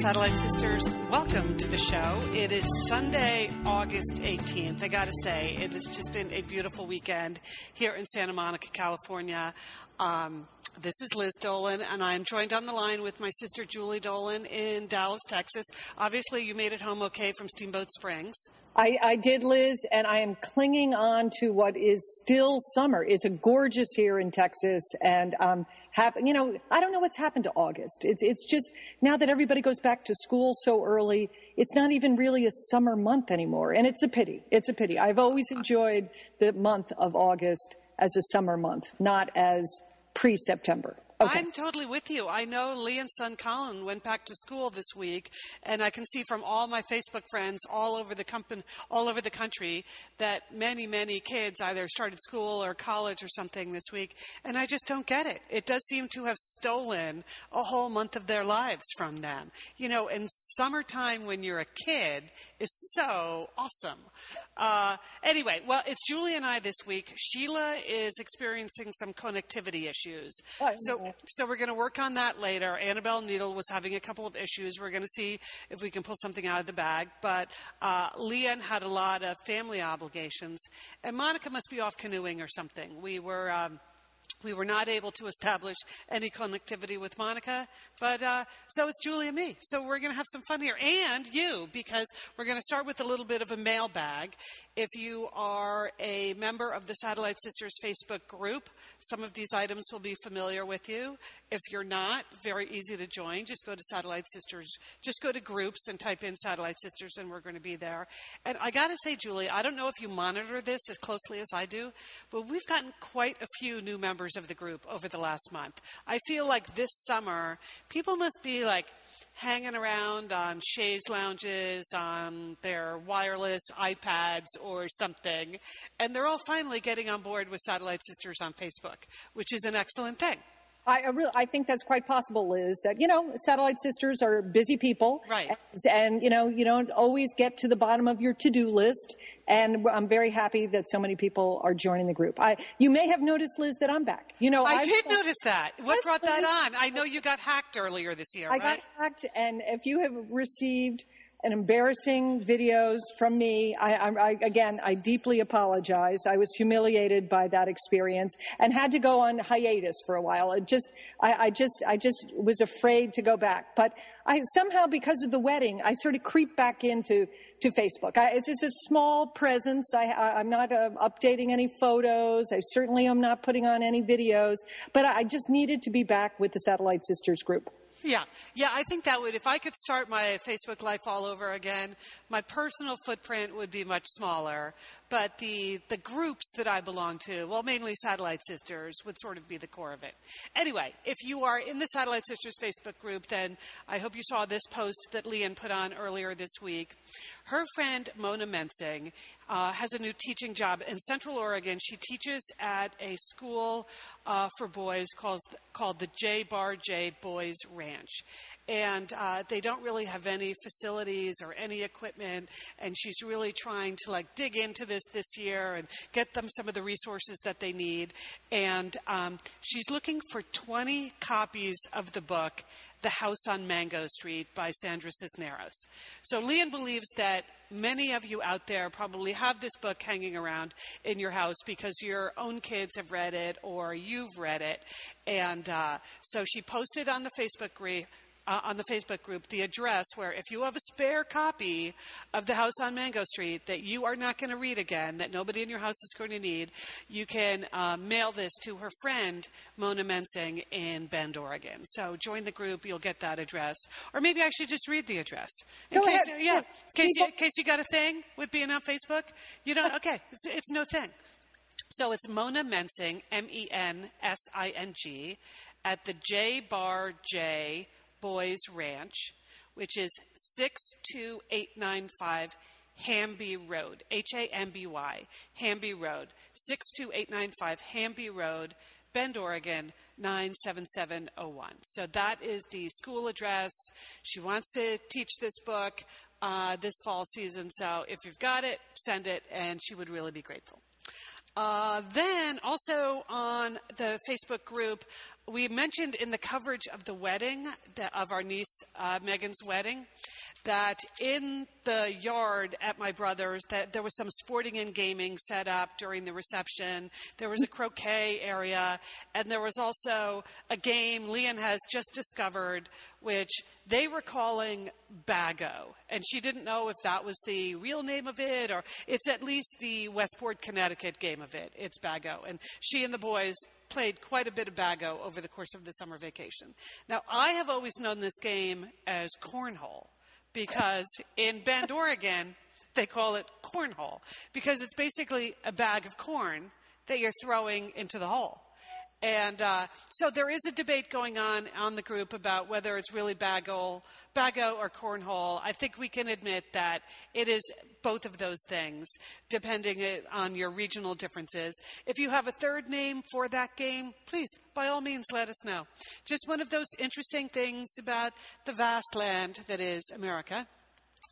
Satellite Sisters. Welcome to the show. It is Sunday, August 18th. I gotta say, it has just been a beautiful weekend here in Santa Monica, California. Um, this is Liz Dolan, and I'm joined on the line with my sister Julie Dolan in Dallas, Texas. Obviously, you made it home okay from Steamboat Springs. I, I did, Liz, and I am clinging on to what is still summer. It's a gorgeous here in Texas, and um, happen. You know, I don't know what's happened to August. It's it's just now that everybody goes back to school so early, it's not even really a summer month anymore, and it's a pity. It's a pity. I've always enjoyed the month of August as a summer month, not as pre-September. Okay. I'm totally with you. I know Lee and son Colin went back to school this week, and I can see from all my Facebook friends all over the company, all over the country, that many, many kids either started school or college or something this week, and I just don't get it. It does seem to have stolen a whole month of their lives from them. You know, and summertime when you're a kid is so awesome. Uh, anyway, well, it's Julie and I this week. Sheila is experiencing some connectivity issues, Oh, so so we're going to work on that later. Annabelle Needle was having a couple of issues. We're going to see if we can pull something out of the bag. But uh, Lian had a lot of family obligations, and Monica must be off canoeing or something. We were. Um, we were not able to establish any connectivity with Monica, but uh, so it's Julie and me. So we're going to have some fun here, and you, because we're going to start with a little bit of a mailbag. If you are a member of the Satellite Sisters Facebook group, some of these items will be familiar with you. If you're not, very easy to join. Just go to Satellite Sisters, just go to groups and type in Satellite Sisters, and we're going to be there. And I got to say, Julie, I don't know if you monitor this as closely as I do, but we've gotten quite a few new members of the group over the last month. I feel like this summer, people must be like, hanging around on chaise lounges, on their wireless iPads or something, and they're all finally getting on board with Satellite Sisters on Facebook, which is an excellent thing. I, I, really, I think that's quite possible, Liz. That you know, satellite sisters are busy people, Right. And, and, you know, you don't always get to the bottom of your to-do list. And I'm very happy that so many people are joining the group. I, you may have noticed, Liz, that I'm back. You know, I I've- did notice that. What Yes, brought that Liz. on? I know you got hacked earlier this year, I right? got hacked, and if you have received an embarrassing videos from me, I, I, I again, I deeply apologize. I was humiliated by that experience and had to go on hiatus for a while. It just, I, just, I just was afraid to go back. But I somehow, because of the wedding, I sort of creep back into to Facebook. It's just a small presence. I, I'm not uh, updating any photos. I certainly am not putting on any videos. But I just needed to be back with the Satellite Sisters group. Yeah, yeah, I think that would, if I could start my Facebook life all over again, my personal footprint would be much smaller, but the, the groups that I belong to, well, mainly Satellite Sisters, would sort of be the core of it. Anyway, if you are in the Satellite Sisters Facebook group, then I hope you saw this post that Lian put on earlier this week. Her friend Mona Mensing uh, has a new teaching job in Central Oregon. She teaches at a school uh, for boys called, called the J Bar J Boys Ranch. And uh, they don't really have any facilities or any equipment. And she's really trying to like dig into this this year and get them some of the resources that they need. And um, she's looking for 20 copies of the book the House on Mango Street by Sandra Cisneros. So Lian believes that many of you out there probably have this book hanging around in your house because your own kids have read it or you've read it. And uh, so she posted on the Facebook group. Uh, on the Facebook group the address where if you have a spare copy of The House on Mango Street that you are not going to read again, that nobody in your house is going to need, you can uh, mail this to her friend Mona Mensing in Bend, Oregon. So join the group, you'll get that address. Or maybe I should just read the address. In Go case, ahead. Yeah, in case, you, in case you got a thing with being on Facebook. You don't, okay, it's, it's no thing. So it's Mona Mensing, M E N S I N G, at the J Bar J Boys Ranch, which is 62895 Hamby Road, H A M B Y, Hamby Road, 62895 Hamby Road, Bend, Oregon, 97701. So that is the school address. She wants to teach this book uh, this fall season. So if you've got it, send it, and she would really be grateful. Uh, then also on the Facebook group, we mentioned in the coverage of the wedding, the, of our niece uh, Megan's wedding, that in the yard at my brother's, that there was some sporting and gaming set up during the reception. There was a croquet area, and there was also a game Lian has just discovered, which they were calling Bago, and she didn't know if that was the real name of it or it's at least the Westport, Connecticut game of it. It's Bago, and she and the boys played quite a bit of Bago over the course of the summer vacation. Now, I have always known this game as cornhole because in Bend, Oregon, they call it cornhole because it's basically a bag of corn that you're throwing into the hole. And uh, so there is a debate going on on the group about whether it's really bagel, bago or cornhole. I think we can admit that it is both of those things, depending on your regional differences. If you have a third name for that game, please, by all means, let us know. Just one of those interesting things about the vast land that is America.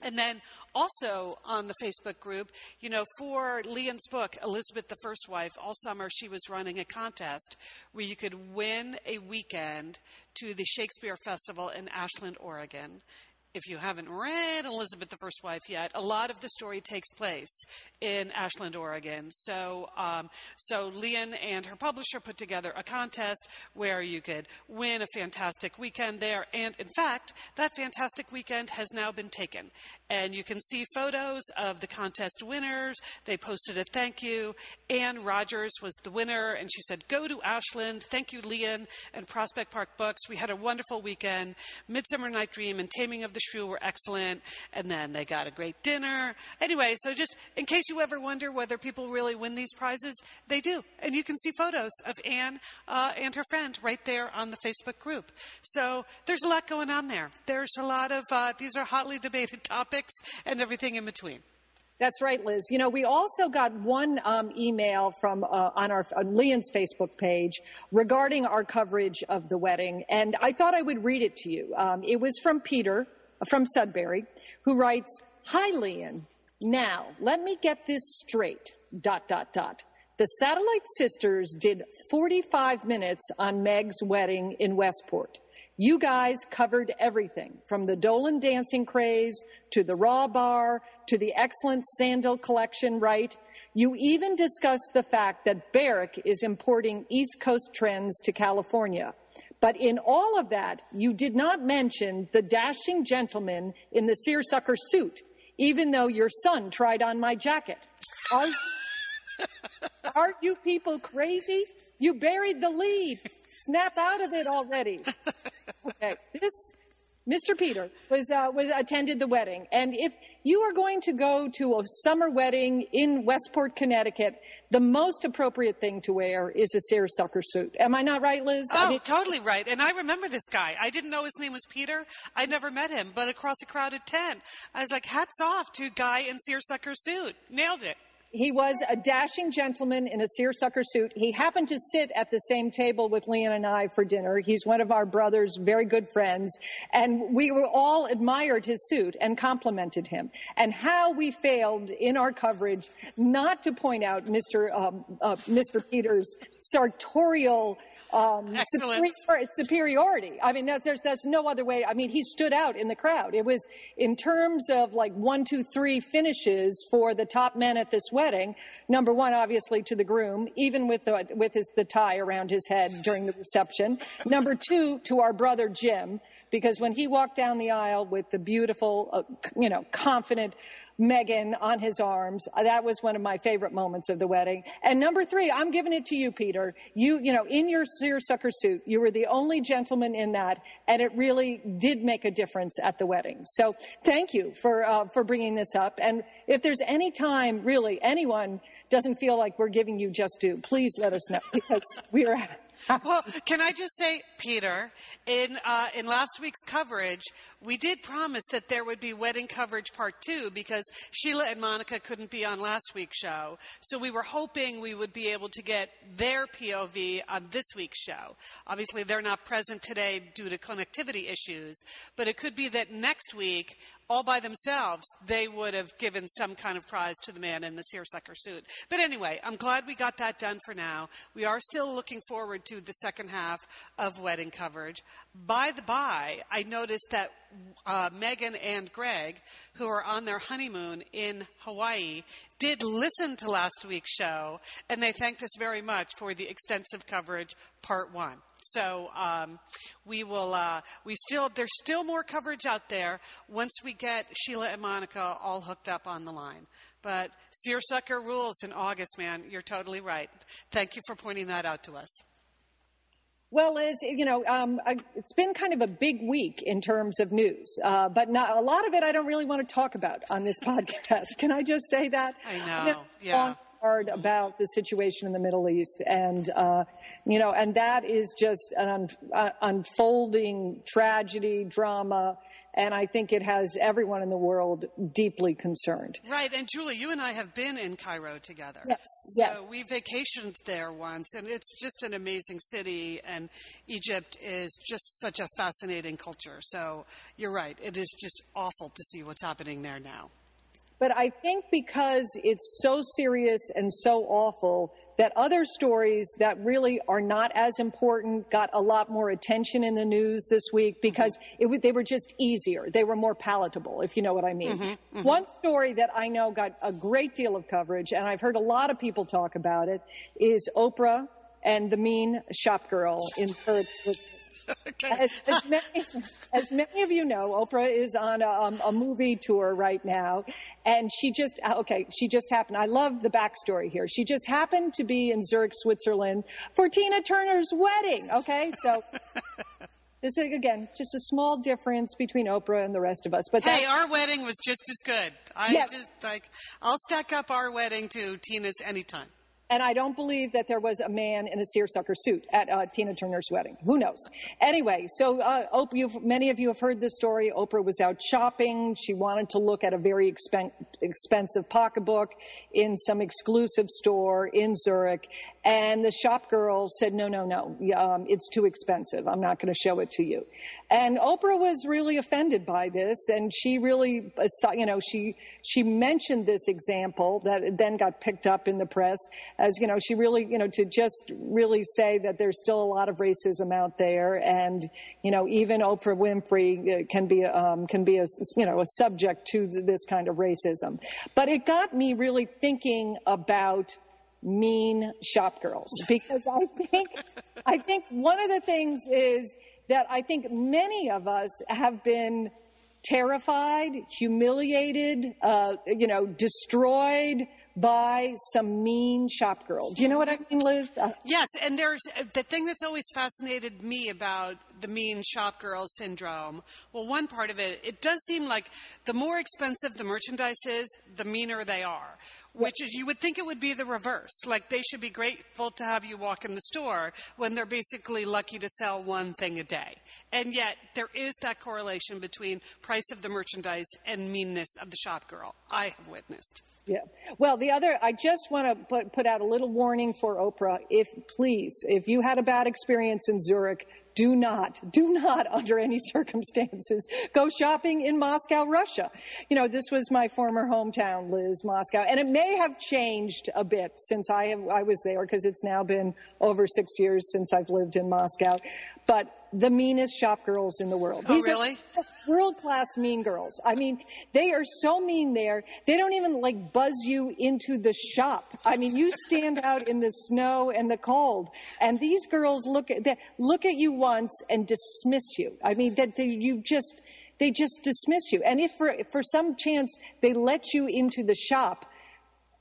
And then also on the Facebook group, you know, for Lian's book, Elizabeth the First Wife, all summer she was running a contest where you could win a weekend to the Shakespeare Festival in Ashland, Oregon. If you haven't read Elizabeth the First Wife yet, a lot of the story takes place in Ashland, Oregon. So, um, so Lian and her publisher put together a contest where you could win a fantastic weekend there. And in fact, that fantastic weekend has now been taken. And you can see photos of the contest winners. They posted a thank you. Anne Rogers was the winner, and she said, Go to Ashland. Thank you, Lian and Prospect Park Books. We had a wonderful weekend. Midsummer Night Dream and Taming of the Were excellent. And then they got a great dinner. Anyway, so just in case you ever wonder whether people really win these prizes, they do. And you can see photos of Anne uh, and her friend right there on the Facebook group. So there's a lot going on there. There's a lot of, uh, these are hotly debated topics and everything in between. That's right, Liz. You know, we also got one um, email from uh, on our on Lian's Facebook page regarding our coverage of the wedding, and I thought I would read it to you. Um, it was from Peter uh, from Sudbury, who writes, "Hi, Lian. Now let me get this straight. Dot dot dot. The Satellite Sisters did 45 minutes on Meg's wedding in Westport." You guys covered everything from the Dolan dancing craze to the Raw Bar to the excellent Sandal collection, right? You even discussed the fact that Barrick is importing East Coast trends to California. But in all of that, you did not mention the dashing gentleman in the seersucker suit, even though your son tried on my jacket. Are, are you people crazy? You buried the lead. Snap out of it already. Okay, this Mr. Peter was uh, was attended the wedding, and if you are going to go to a summer wedding in Westport, Connecticut, the most appropriate thing to wear is a seersucker suit. Am I not right, Liz? I Oh, mean- totally right. And I remember this guy. I didn't know his name was Peter. I never met him, but across a crowded tent, I was like, hats off to guy in seersucker suit. Nailed it. He was a dashing gentleman in a seersucker suit. He happened to sit at the same table with Lian and I for dinner. He's one of our brother's very good friends. And we all admired his suit and complimented him. And how we failed in our coverage not to point out Mr. Um, uh, Mr. Peters' sartorial um, superior- superiority. I mean, that's, there's, that's no other way. I mean, he stood out in the crowd. It was in terms of like one, two, three finishes for the top men at this wedding. Number one, obviously, to the groom, even with the with his the tie around his head during the reception. Number two, to our brother Jim. because when he walked down the aisle with the beautiful, uh, you know, confident Meghan on his arms. Uh, that was one of my favorite moments of the wedding. And number three, I'm giving it to you, Peter. You, you know, in your seersucker suit, you were the only gentleman in that, and it really did make a difference at the wedding. So thank you for uh, for bringing this up. And if there's any time, really, anyone doesn't feel like we're giving you just due, please let us know because we are well, can I just say, Peter, in uh, in last week's coverage, we did promise that there would be wedding coverage part two because Sheila and Monica couldn't be on last week's show, so we were hoping we would be able to get their POV on this week's show. Obviously, they're not present today due to connectivity issues, but it could be that next week all by themselves, they would have given some kind of prize to the man in the seersucker suit. But anyway, I'm glad we got that done for now. We are still looking forward to the second half of wedding coverage. By the by, I noticed that uh, Meghan and Greg, who are on their honeymoon in Hawaii, did listen to last week's show, and they thanked us very much for the extensive coverage, part one. So um, we will. Uh, we still. There's still more coverage out there once we get Sheila and Monica all hooked up on the line. But seersucker rules in August, man. You're totally right. Thank you for pointing that out to us. Well, Liz, you know, um, it's been kind of a big week in terms of news, uh, but not, a lot of it I don't really want to talk about on this podcast. Can I just say that? I know. yeah. Hard about the situation in the Middle East, and uh, you know, and that is just an un- uh, unfolding tragedy, drama, and I think it has everyone in the world deeply concerned. Right, and Julie, you and I have been in Cairo together. Yes, so yes. we vacationed there once, and it's just an amazing city, and Egypt is just such a fascinating culture. So you're right, it is just awful to see what's happening there now. But I think because it's so serious and so awful, that other stories that really are not as important got a lot more attention in the news this week because it, they were just easier. They were more palatable, if you know what I mean. Mm-hmm, mm-hmm. One story that I know got a great deal of coverage, and I've heard a lot of people talk about it, is Oprah and the mean shop girl in her as, as, many, as, many, of you know, Oprah is on a, um, a, movie tour right now, and she just uh, okay, she just happened. I love the backstory here. She just happened to be in Zurich, Switzerland, for Tina Turner's wedding. Okay, so. This is, again, just a small difference between Oprah and the rest of us. But hey, our wedding was just as good. I yes. just like I'll stack up our wedding to Tina's anytime. And I don't believe that there was a man in a seersucker suit at uh, Tina Turner's wedding. Who knows? Anyway, so uh, Oprah, many of you have heard this story. Oprah was out shopping. She wanted to look at a very expen- expensive pocketbook in some exclusive store in Zurich. And the shop girl said, no, no, no, um, it's too expensive. I'm not going to show it to you. And Oprah was really offended by this. And she really, you know, she, she mentioned this example that then got picked up in the press as, you know, she really, you know, to just really say that there's still a lot of racism out there. And, you know, even Oprah Winfrey uh, can be, um, can be a, you know, a subject to this kind of racism. But it got me really thinking about mean shop girls because I think, I think one of the things is that I think many of us have been terrified, humiliated, uh, you know, destroyed by some mean shop girl. Do you know what I mean, Liz? Uh, yes, and there's the thing that's always fascinated me about the mean shop girl syndrome. Well, one part of it, it does seem like the more expensive the merchandise is, the meaner they are. Which is, you would think it would be the reverse. Like they should be grateful to have you walk in the store when they're basically lucky to sell one thing a day. And yet, there is that correlation between price of the merchandise and meanness of the shop girl. I have witnessed. Yeah. Well, the other, I just want to put, put out a little warning for Oprah. If, please, if you had a bad experience in Zurich, do not, do not, under any circumstances, go shopping in Moscow, Russia. You know, this was my former hometown, Liz, Moscow, and it may have changed a bit since I have, I was there because it's now been over six years since I've lived in Moscow. But the meanest shop girls in the world. Oh, These really? are world class mean girls. I mean, they are so mean there. They don't even like buzz you into the shop. I mean, you stand out in the snow and the cold, and these girls look at they look at you once and dismiss you. I mean, that they, you just they just dismiss you. And if for for some chance they let you into the shop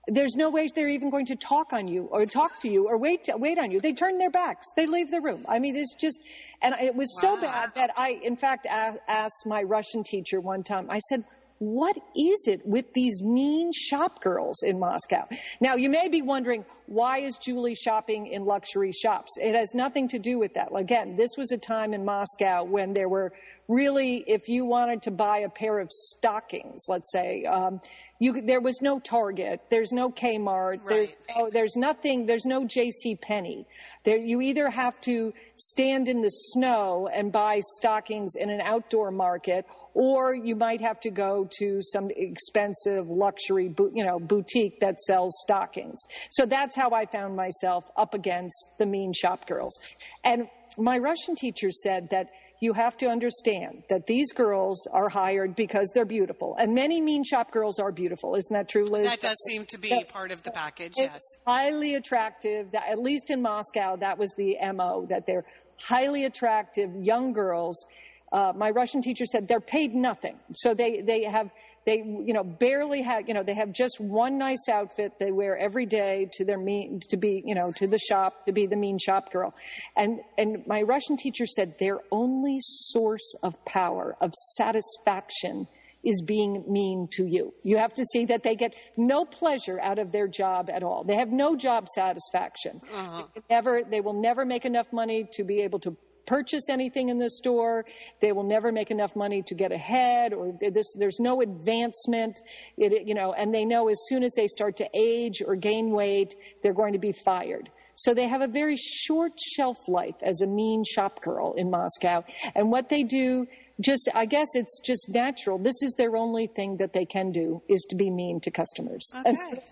there's no way they're even going to talk on you or talk to you or wait to, wait on you. They turn their backs. They leave the room. I mean, it's just, and it was wow. so bad that I, in fact, asked my Russian teacher one time. I said, "What is it with these mean shop girls in Moscow?" Now, you may be wondering why is Julie shopping in luxury shops? It has nothing to do with that. Again, this was a time in Moscow when there were really, if you wanted to buy a pair of stockings, let's say, um, you, there was no Target, there's no Kmart, right. there's, oh, there's nothing, there's no J.C. Penney. There, you either have to stand in the snow and buy stockings in an outdoor market, or you might have to go to some expensive luxury, you know, boutique that sells stockings. So that's how I found myself up against the mean shop girls. And my Russian teacher said that you have to understand that these girls are hired because they're beautiful. And many mean shop girls are beautiful. Isn't that true, Liz? That does seem to be part of the package, yes. Highly attractive. At least in Moscow, that was the MO, that they're highly attractive young girls. Uh, my Russian teacher said they're paid nothing. So they, they have they, you know, barely have, you know, they have just one nice outfit they wear every day to their mean, to be, you know, to the shop, to be the mean shop girl. And, and my Russian teacher said their only source of power, of satisfaction, is being mean to you. You have to see that they get no pleasure out of their job at all. They have no job satisfaction. Uh-huh. They never, they will never make enough money to be able to purchase anything in the store. They will never make enough money to get ahead or this, there's no advancement, it, you know, and they know as soon as they start to age or gain weight, they're going to be fired. So they have a very short shelf life as a mean shop girl in Moscow. And what they do, just, I guess it's just natural. This is their only thing that they can do is to be mean to customers. Okay. And so,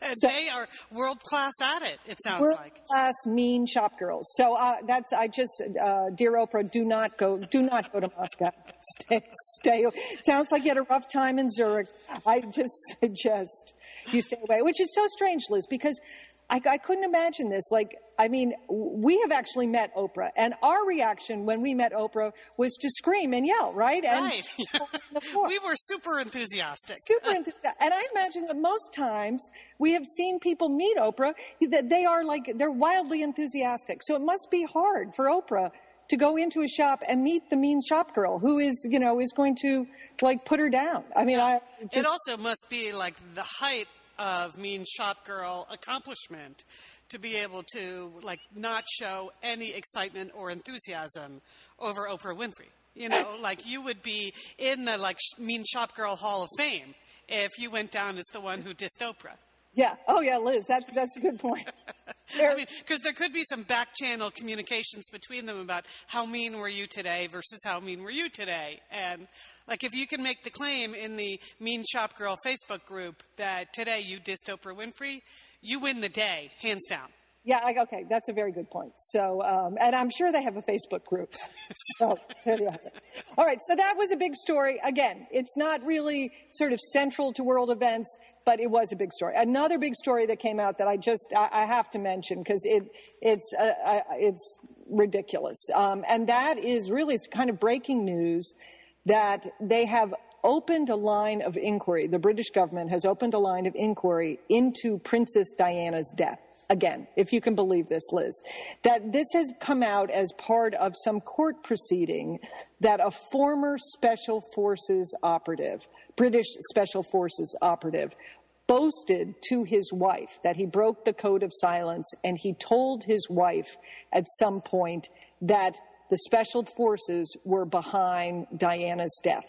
they are world class at it. It sounds world like class mean shop girls. So uh, that's I just uh, dear Oprah, do not go, do not go to Moscow. Stay, stay. Sounds like you had a rough time in Zurich. I just suggest you stay away. Which is so strange, Liz, because I, I, couldn't imagine this. Like, I mean, we have actually met Oprah, and our reaction when we met Oprah was to scream and yell, right? And right. we were super enthusiastic. Super enthusiastic. and I imagine that most times we have seen people meet Oprah that they are like they're wildly enthusiastic. So it must be hard for Oprah to go into a shop and meet the mean shop girl who is, you know, is going to like put her down. I mean, I. Just, it also must be like the height of mean shop girl accomplishment to be able to like not show any excitement or enthusiasm over Oprah Winfrey. You know, like you would be in the like mean shop girl hall of fame if you went down as the one who dissed Oprah. Yeah. Oh, yeah, Liz. That's that's a good point. I mean, because there could be some back channel communications between them about how mean were you today versus how mean were you today, and like if you can make the claim in the Mean Shop Girl Facebook group that today you dissed Oprah Winfrey, you win the day, hands down. Yeah, okay, that's a very good point. So, um, and I'm sure they have a Facebook group. so, there you have it. all right, so that was a big story. Again, it's not really sort of central to world events, but it was a big story. Another big story that came out that I just I, I have to mention because it it's uh, uh, it's ridiculous, um, and that is really it's kind of breaking news that they have opened a line of inquiry. The British government has opened a line of inquiry into Princess Diana's death again, if you can believe this, Liz, that this has come out as part of some court proceeding that a former Special Forces operative, British Special Forces operative, boasted to his wife that he broke the code of silence and he told his wife at some point that the special forces were behind Diana's death.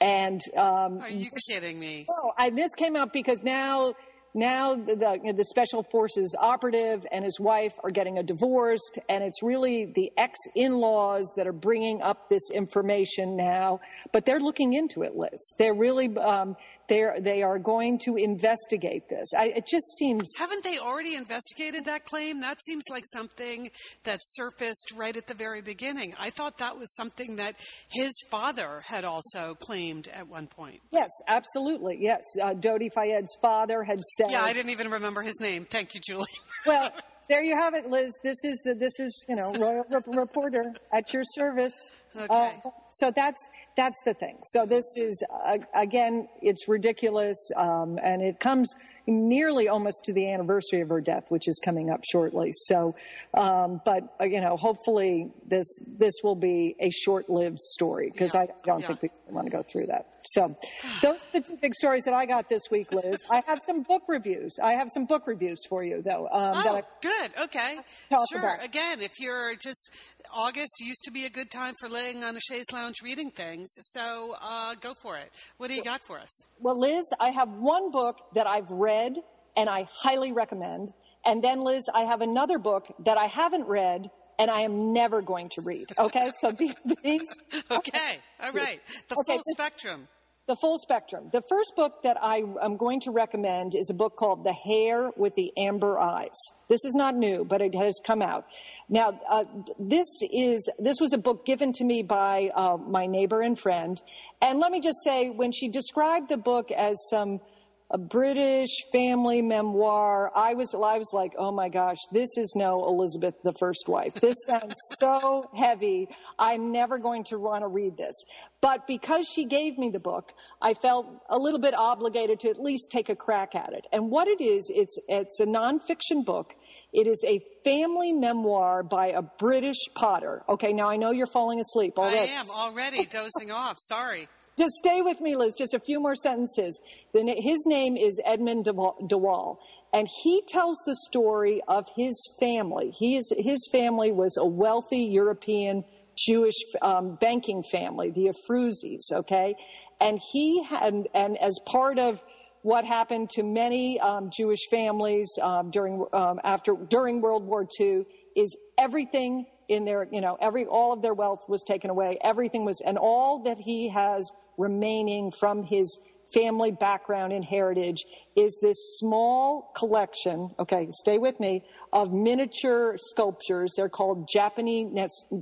And um, are you kidding me? Oh, I, this came out because now now the, the, the, special forces operative and his wife are getting a divorce, and it's really the ex-in-laws that are bringing up this information now. But they're looking into it, Liz. They're really um, they're they are going to investigate this. I, it just seems Haven't they already investigated that claim? That seems like something that surfaced right at the very beginning. I thought that was something that his father had also claimed at one point. yes, absolutely, yes. Uh, Dodi Fayed's father had said, Yeah, I didn't even remember his name. Thank you, Julie. "Well, there you have it, Liz. This is this is you know royal rep- reporter at your service." Okay. Uh, so that's that's the thing. So this is uh, again, it's ridiculous, um, and it comes nearly almost to the anniversary of her death, which is coming up shortly. So, um, but uh, you know, hopefully this this will be a short-lived story because Yeah. I don't Yeah. think we want to go through that. So, those are the two big stories that I got this week, Liz. I have some book reviews. I have some book reviews for you, though. Um, that Oh, I, good. Okay. Sure. about. Again, if you're just August used to be a good time for laying on the chaise lounge reading things, so uh, go for it. What do you got for us? Well, Liz, I have one book that I've read and I highly recommend. And then, Liz, I have another book that I haven't read and I am never going to read. Okay, so these, these Okay. All right. The Okay, full spectrum. the full spectrum. The first book that I am going to recommend is a book called The Hare with the Amber Eyes. This is not new, but it has come out. Now, uh, this is this was a book given to me by uh, my neighbor and friend, and let me just say, when she described the book as some a British family memoir. I was, I was like, oh my gosh, this is no Elizabeth the First Wife. This sounds so heavy. I'm never going to want to read this. But because she gave me the book, I felt a little bit obligated to at least take a crack at it. And what it is, it's, it's a nonfiction book. It is a family memoir by a British potter. Okay, now I know you're falling asleep I am already dozing off. Sorry. Just stay with me, Liz. Just a few more sentences. The na- His name is Edmund de Wa- de Waal, and he tells the story of his family. He is, his family was a wealthy European Jewish um, banking family, the Ephrussis, okay? And he had, and as part of what happened to many um, Jewish families um, during um, after during World War II is everything in their you know every all of their wealth was taken away. Everything was and all that he has remaining from his family background and heritage is this small collection. Okay, stay with me of miniature sculptures. They're called Japanese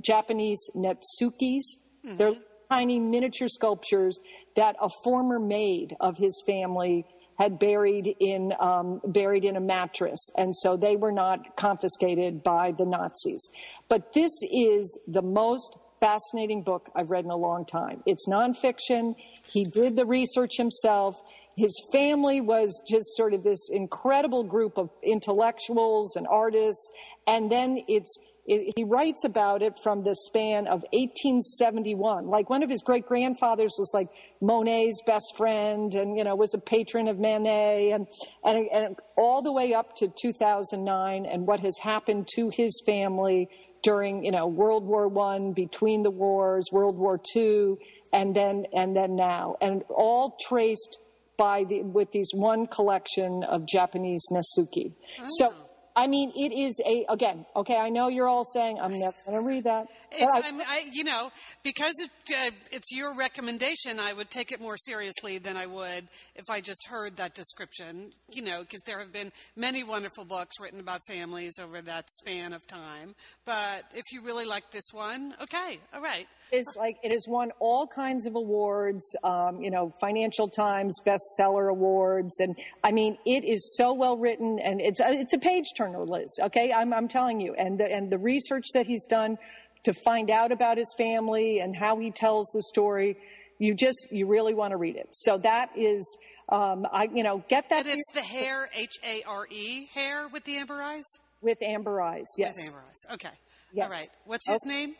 Japanese netsukes. Mm-hmm. They're tiny miniature sculptures that a former maid of his family had buried in um, buried in a mattress, and so they were not confiscated by the Nazis. But this is the most fascinating book I've read in a long time. It's nonfiction. He did the research himself. His family was just sort of this incredible group of intellectuals and artists, and then it's he writes about it from the span of 1871. Like one of his great grandfathers was like Monet's best friend and, you know, was a patron of Manet and, and, and all the way up to 2009 and what has happened to his family during, you know, World War One, between the wars, World War Two, and then, and then now. And all traced by the, with these one collection of Japanese netsuke. So, I mean, it is a, again, okay, I know you're all saying, I'm never going to read that. It's, I- I'm, I, you know, because it, uh, it's your recommendation, I would take it more seriously than I would if I just heard that description. You know, because there have been many wonderful books written about families over that span of time. But if you really like this one, okay, all right. It's like it has won all kinds of awards, um, you know, Financial Times bestseller awards, and I mean, it is so well written, and it's it's a page turner, Liz. Okay, I'm I'm telling you, and the, and the research that he's done to find out about his family and how he tells the story, you just you really want to read it. So that is, um, I you know, get that And it's the hare, H A R E, hare with the amber eyes? with amber eyes. Yes. With amber eyes. Okay. Yes. All right. What's his Okay. name?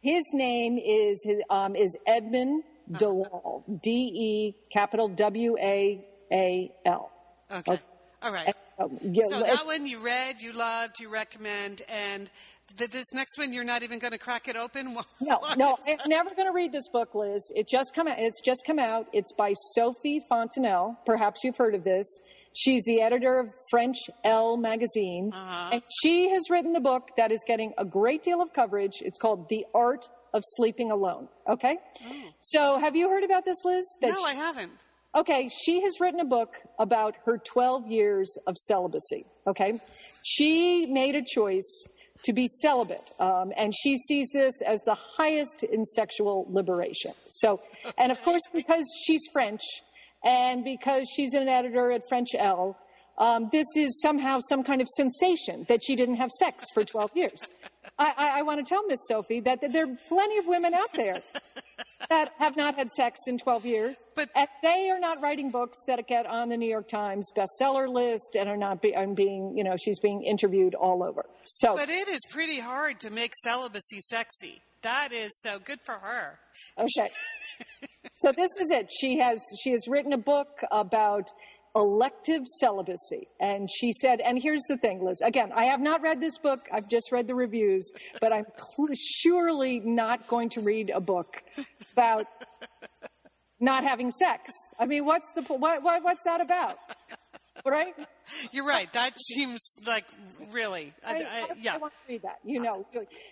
His name is his, um, is Edmund Uh-huh. DeWaal. D E capital W A A L. Okay. All right. Um, yeah, So that one you read, you loved, you recommend, and th- this next one you're not even going to crack it open. no, no, I'm never going to read this book, Liz. It just come out. It's just come out. It's by Sophie Fontanel. Perhaps you've heard of this. She's the editor of French Elle magazine, Uh-huh. and she has written the book that is getting a great deal of coverage. It's called The Art of Sleeping Alone. Okay. So, have you heard about this, Liz? That No, I haven't. Okay, she has written a book about her 12 years of celibacy. Okay, she made a choice to be celibate, um, and she sees this as the highest in sexual liberation. So, and of course, because she's French and because she's an editor at French Elle, um, this is somehow some kind of sensation that she didn't have sex for 12 years. I, I, I want to tell Miss Sophie that, that there are plenty of women out there that have not had sex in 12 years. But and they are not writing books that get on the New York Times bestseller list and are not be, and being, you know, she's being interviewed all over. So, but it is pretty hard to make celibacy sexy. That is so good for her. Okay. so this is it. She has she has written a book about elective celibacy. And she said, and here's the thing, Liz. Again, I have not read this book. I've just read the reviews, but I'm cl- surely not going to read a book about not having sex. I mean, what's the what, what what's that about? Right? You're right. That seems like really, I, I, yeah. I want to read that. You know,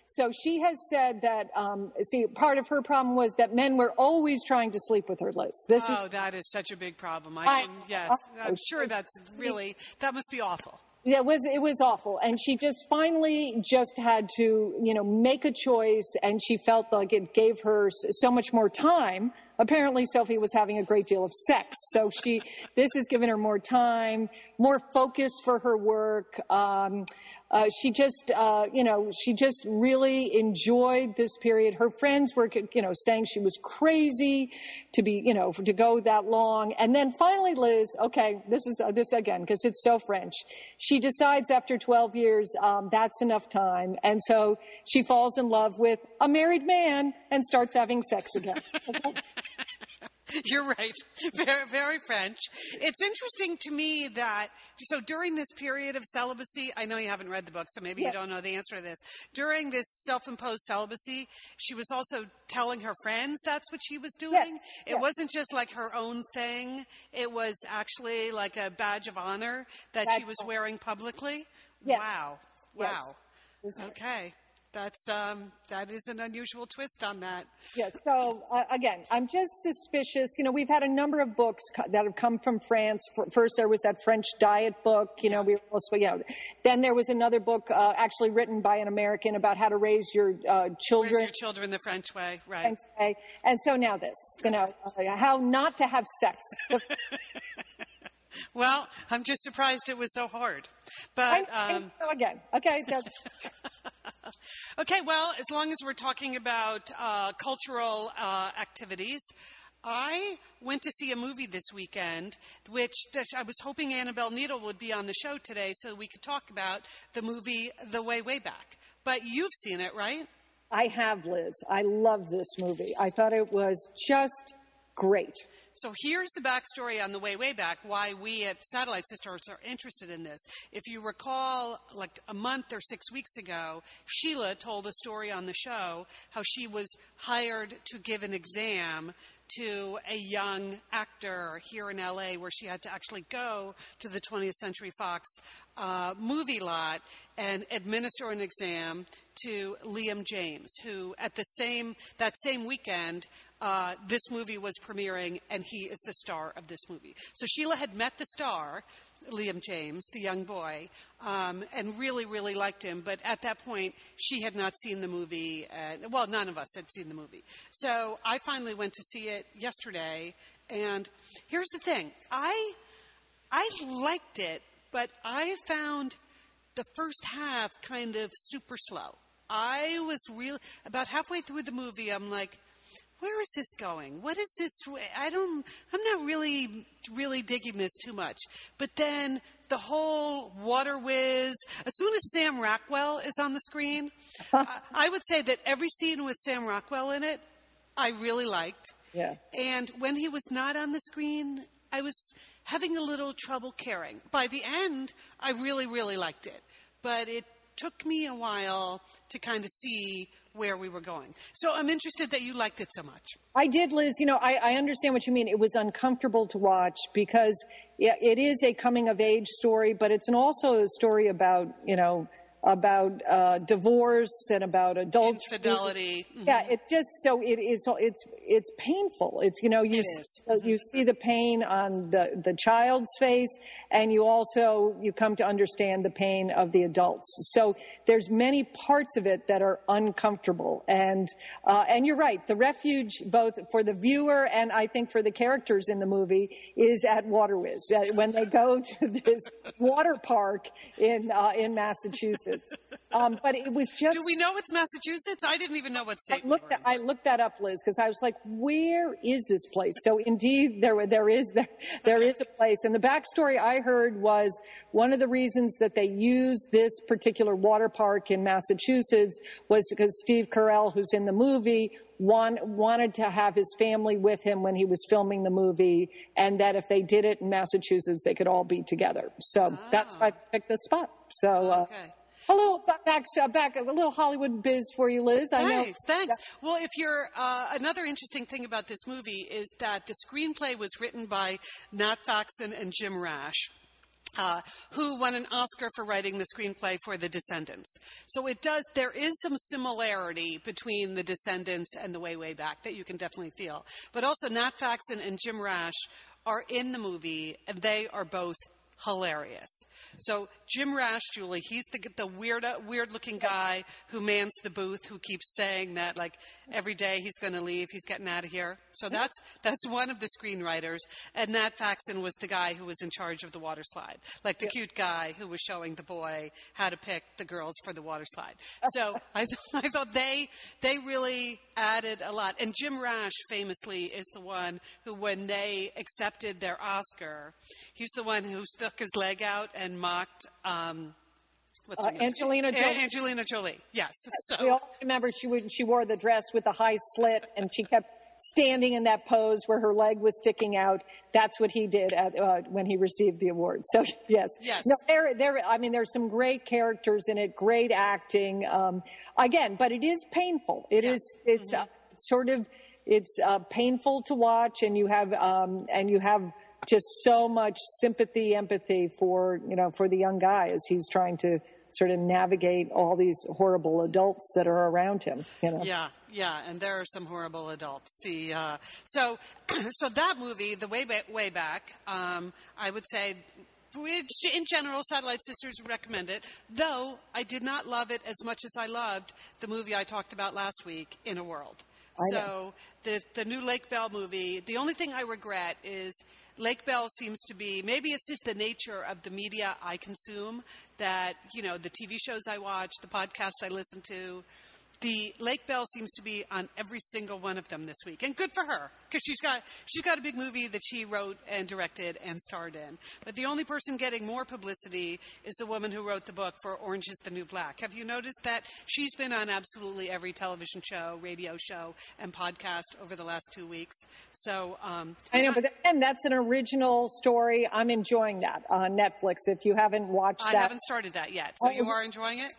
so she has said that. Um, see, part of her problem was that men were always trying to sleep with her, Liz. This oh, is, that is such a big problem. I can, yes, I'm sure that's really that must be awful. Yeah, it was it was awful, and she just finally just had to you know make a choice, and she felt like it gave her so much more time apparently Sophie was having a great deal of sex. So she, this has given her more time, more focus for her work. Um, uh, she just, uh, you know, she just really enjoyed this period. Her friends were, you know, saying she was crazy to be, you know, to go that long. And then finally, Liz, okay, this is uh, this again because it's so French. She decides after 12 years um, that's enough time, and so she falls in love with a married man and starts having sex again. You're right. Very, very French. It's interesting to me that, so during this period of celibacy, I know you haven't read the book, so maybe yeah. you don't know the answer to this. During this self imposed celibacy, she was also telling her friends that's what she was doing. Yes. It yes. wasn't just like her own thing, it was actually like a badge of honor that badge she was wearing publicly. Yes. Wow. Wow. Okay. That's um, that is an unusual twist on that. Yes. So uh, again, I'm just suspicious. You know, we've had a number of books co- that have come from France. First, there was that French diet book. You know, we were also, you know, then there was another book uh, actually written by an American about how to raise your uh, children. Raise your children the French way, right? French way. And so now this. You know, uh, how not to have sex. well, I'm just surprised it was so hard. But um, so again, okay. okay. Well, as long as we're talking about uh, cultural uh, activities. I went to see a movie this weekend, which I was hoping Annabelle Needle would be on the show today so we could talk about the movie The Way, Way Back. But you've seen it, right? I have, Liz. I love this movie. I thought it was just great. So here's the backstory on the way, way back why we at Satellite Sisters are interested in this. If you recall, like a month or six weeks ago, Sheila told a story on the show how she was hired to give an exam to a young actor here in LA where she had to actually go to the 20th Century Fox uh, movie lot and administer an exam to Liam James, who at the same that same weekend uh, this movie was premiering, and he is the star of this movie. So Sheila had met the star, Liam James, the young boy, um, and really, really liked him. But at that point, she had not seen the movie. Well, none of us had seen the movie. So I finally went to see it yesterday. And here's the thing I, I liked it, but I found the first half kind of super slow. I was real about halfway through the movie. I'm like, where is this going? What is this? I don't, I'm not really, really digging this too much. But then the whole Water Wizz, as soon as Sam Rockwell is on the screen, I would say that every scene with Sam Rockwell in it, I really liked. Yeah. And when he was not on the screen, I was having a little trouble caring. By the end, I really, really liked it. But it took me a while to kind of see where we were going. So I'm interested that you liked it so much. I did, Liz. You know, I, I understand what you mean. It was uncomfortable to watch because it is a coming of age story, but it's also a story about, you know, about uh, divorce and about adultery. Infidelity. Mm-hmm. Yeah, it just so it is. It's it's painful. It's you know you see, you see the pain on the the child's face, and you also you come to understand the pain of the adults. So there's many parts of it that are uncomfortable, and uh, and you're right. The refuge, both for the viewer and I think for the characters in the movie, is at Water Wizz uh, when they go to this water park in uh, in Massachusetts. Um, but it was just. Do we know it's Massachusetts? I didn't even know what I state. we looked, were that, in. I looked that up, Liz, because I was like, "Where is this place?" So, indeed, there there is there there is a place. And the backstory I heard was one of the reasons that they used this particular water park in Massachusetts was because Steve Carell, who's in the movie, want, wanted to have his family with him when he was filming the movie, and that if they did it in Massachusetts, they could all be together. So that's why I picked the spot. So. Uh, Okay. a little back, back, a little Hollywood biz for you, Liz. I know. Thanks, thanks. Well, if you're uh, another interesting thing about this movie is that the screenplay was written by Nat Faxon and Jim Rash. Uh, who won an Oscar for writing the screenplay for The Descendants? So it does. There is some similarity between The Descendants and The Way Way Back that you can definitely feel. But also, Nat Faxon and Jim Rash are in the movie, and they are both hilarious. So Jim Rash, Julie, he's the the weird weird looking guy who mans the booth, who keeps saying that like every day he's going to leave, he's getting out of here. So that's that's one of the screenwriters, and Nat Faxon was the guy who was in charge of the water slide, like the cute guy who was showing the boy how to pick the girls for the water slide. So I th- I thought they they really added a lot. And Jim Rash famously is the one who, when they accepted their Oscar, he's the one who stuck his leg out and mocked. Um, what's her Uh, name? Angelina A- Jolie. Angelina Jolie. Yes. So We all remember she would, she wore the dress with the high slit, and she kept standing in that pose where her leg was sticking out. That's what he did at, uh, when he received the award. So yes, Yes. No, there, there. I mean, there's some great characters in it, great acting. Um, again, but it is painful. It Yes. is. It's uh, sort of. It's uh, painful to watch, and you have um, and you have just so much sympathy, empathy for you know for the young guy as he's trying to sort of navigate all these horrible adults that are around him. You know. Yeah, yeah, and there are some horrible adults. The uh, so so that movie, the way Ba- way back, um, I would say. which In general, Satellite Sisters recommend it, though I did not love it as much as I loved the movie I talked about last week, In a World. So the the new Lake Bell movie. The only thing I regret is Lake Bell seems to be maybe it's just the nature of the media I consume that you know the TV shows I watch, the podcasts I listen to. The Lake Bell seems to be on every single one of them this week, and good for her because she's got she's got a big movie that she wrote and directed and starred in. But the only person getting more publicity is the woman who wrote the book for Orange Is the New Black. Have you noticed that she's been on absolutely every television show, radio show, and podcast over the last two weeks? So um, I know, but and that's an original story. I'm enjoying that on Netflix. If you haven't watched I that, haven't started that yet. So Oh, you are enjoying it?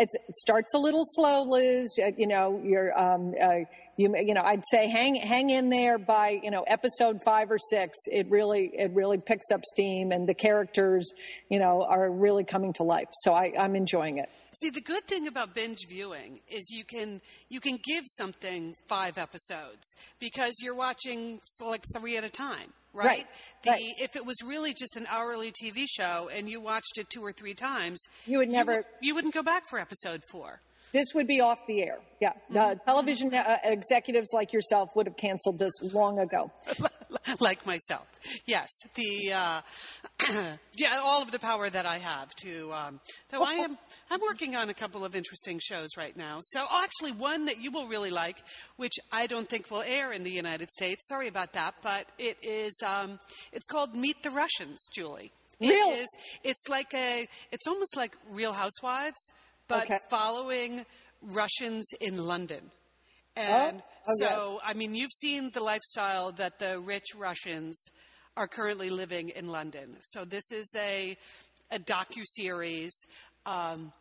It starts a little slow, Liz. Uh, You know, you're, um, uh, you, you know, I'd say hang, hang in there by, you know, episode five or six. It really, it really picks up steam and the characters, you know, are really coming to life. So I, I'm enjoying it. See, the good thing about binge viewing is you can you can give something five episodes because you're watching like three at a time, right? Right, The, right. If it was really just an hourly TV show and you watched it two or three times, You would never- would, you wouldn't go back for episode four. This would be off the air. Yeah. Uh, television uh, executives like yourself would have canceled this long ago. like myself. Yes, the uh, yeah, all of the power that I have to. Um, though I am, I'm working on a couple of interesting shows right now. So actually, one that you will really like, which I don't think will air in the United States. Sorry about that, but it is. Um, it's called Meet the Russians, Julie. It Really? is. It's like a. It's almost like Real Housewives, but Okay. following Russians in London. And okay. so, I mean, you've seen the lifestyle that the rich Russians are currently living in London. So this is a a docu series um,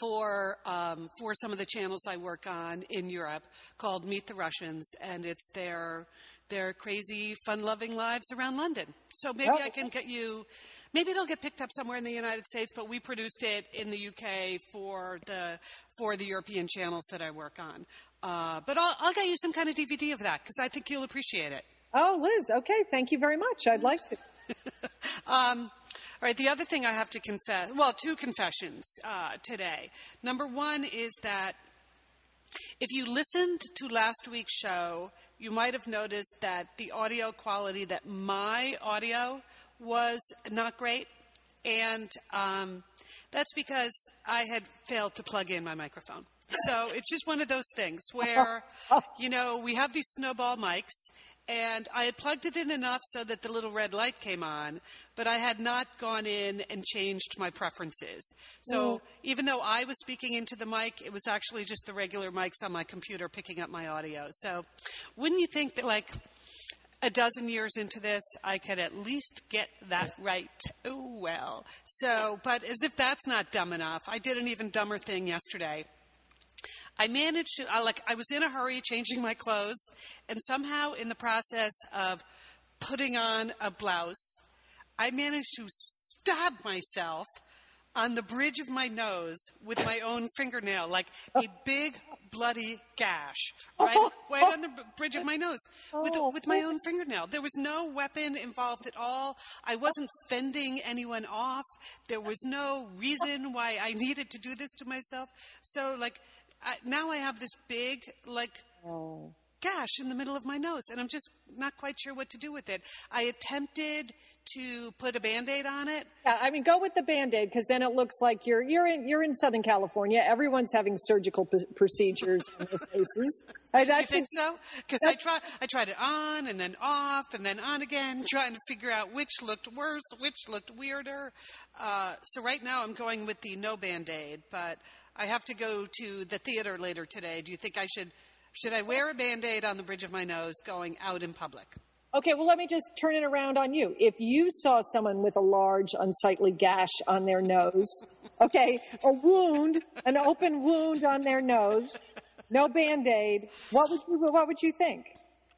for um, for some of the channels I work on in Europe called Meet the Russians, and it's their their crazy, fun-loving lives around London. So maybe Oh. I can get you. Maybe it'll get picked up somewhere in the United States, but we produced it in the UK for the for the European channels that I work on. Uh, but I'll, I'll get you some kind of DVD of that because I think you'll appreciate it. Oh, Liz. Okay. Thank you very much. I'd like to. Um, all right, the other thing I have to confess well, two confessions uh, today. Number one is that if you listened to last week's show, you might have noticed that the audio quality, that my audio was not great. And um, that's because I had failed to plug in my microphone. So it's just one of those things where, you know, we have these snowball mics, and I had plugged it in enough so that the little red light came on, but I had not gone in and changed my preferences. So mm. even though I was speaking into the mic, it was actually just the regular mics on my computer picking up my audio. So wouldn't you think that, like, a dozen years into this, I could at least get that right. Oh, well. So, but as if that's not dumb enough, I did an even dumber thing yesterday. I managed to, I, like, I was in a hurry changing my clothes, and somehow in the process of putting on a blouse, I managed to stab myself on the bridge of my nose with my own fingernail, like a big bloody gash, right, right on the bridge of my nose with, oh. with my own fingernail. There was no weapon involved at all. I wasn't fending anyone off. There was no reason why I needed to do this to myself. So, like, I, now I have this big, like, gash in the middle of my nose, and I'm just not quite sure what to do with it. I attempted to put a band aid on it. Yeah, I mean, go with the band-aid because then it looks like you're you're in you're in Southern California. Everyone's having surgical p- procedures on their faces. I, think so? Because I tried, I tried it on and then off and then on again, trying to figure out which looked worse, which looked weirder. Uh, so right now I'm going with the no band aid, but I have to go to the theater later today. Do you think I should should I wear a band aid on the bridge of my nose going out in public? Okay, well, let me just turn it around on you. If you saw someone with a large, unsightly gash on their nose, okay, a wound, an open wound on their nose, no band aid, what would you what would you think?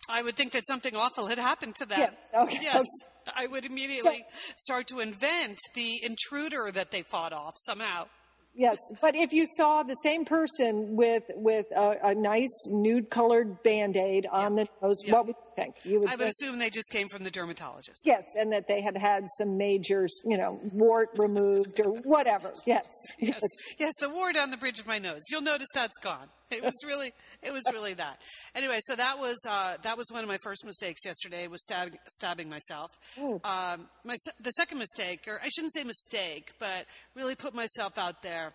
I would think that something awful had happened to them. Yeah, okay, Yes. okay. I would immediately start to invent the intruder that they fought off somehow. Yes, but if you saw the same person with with a, a nice nude colored band aid on the nose, Yeah. what would think? You would I would think- assume they just came from the dermatologist. yes, and that they had had some major, you know, wart removed or whatever. Yes, Yes, yes, the wart on the bridge of my nose. You'll notice that's gone. It was really, it was really that. Anyway, so that was uh, that was one of my first mistakes yesterday. Was stabbing, stabbing myself. Um, my the second mistake, or I shouldn't say mistake, but really put myself out there.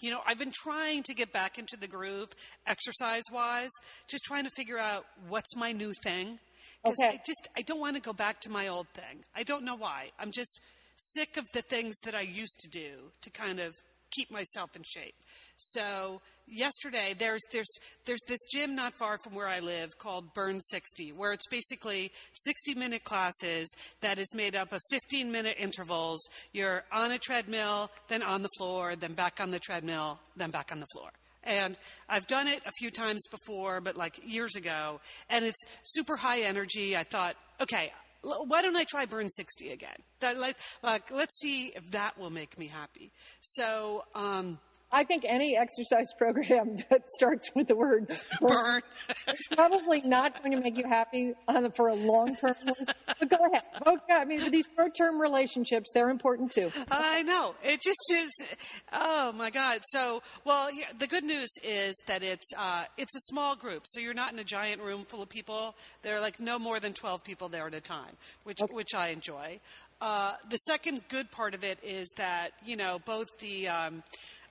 You know, I've been trying to get back into the groove, exercise wise, just trying to figure out what's my new thing. Because Okay. I just I don't want to go back to my old thing. I don't know why. I'm just sick of the things that I used to do to kind of keep myself in shape. So yesterday there's there's there's this gym not far from where I live called Burn 60 where it's basically 60 minute classes that is made up of 15 minute intervals. You're on a treadmill, then on the floor, then back on the treadmill, then back on the floor. And I've done it a few times before, but like years ago, and it's super high energy. I thought, okay, why don't I try Burn 60 again? That, like, like, let's see if that will make me happy. So, um, I think any exercise program that starts with the word burn. is probably not going to make you happy on the, for a long term. But go ahead. Okay, I mean, these short term relationships, they're important too. I know. It just is. Oh my God. So, well, yeah, the good news is that it's uh, it's a small group. So you're not in a giant room full of people. There are like no more than 12 people there at a time, which which I enjoy. Uh, the second good part of it is that you know both the um,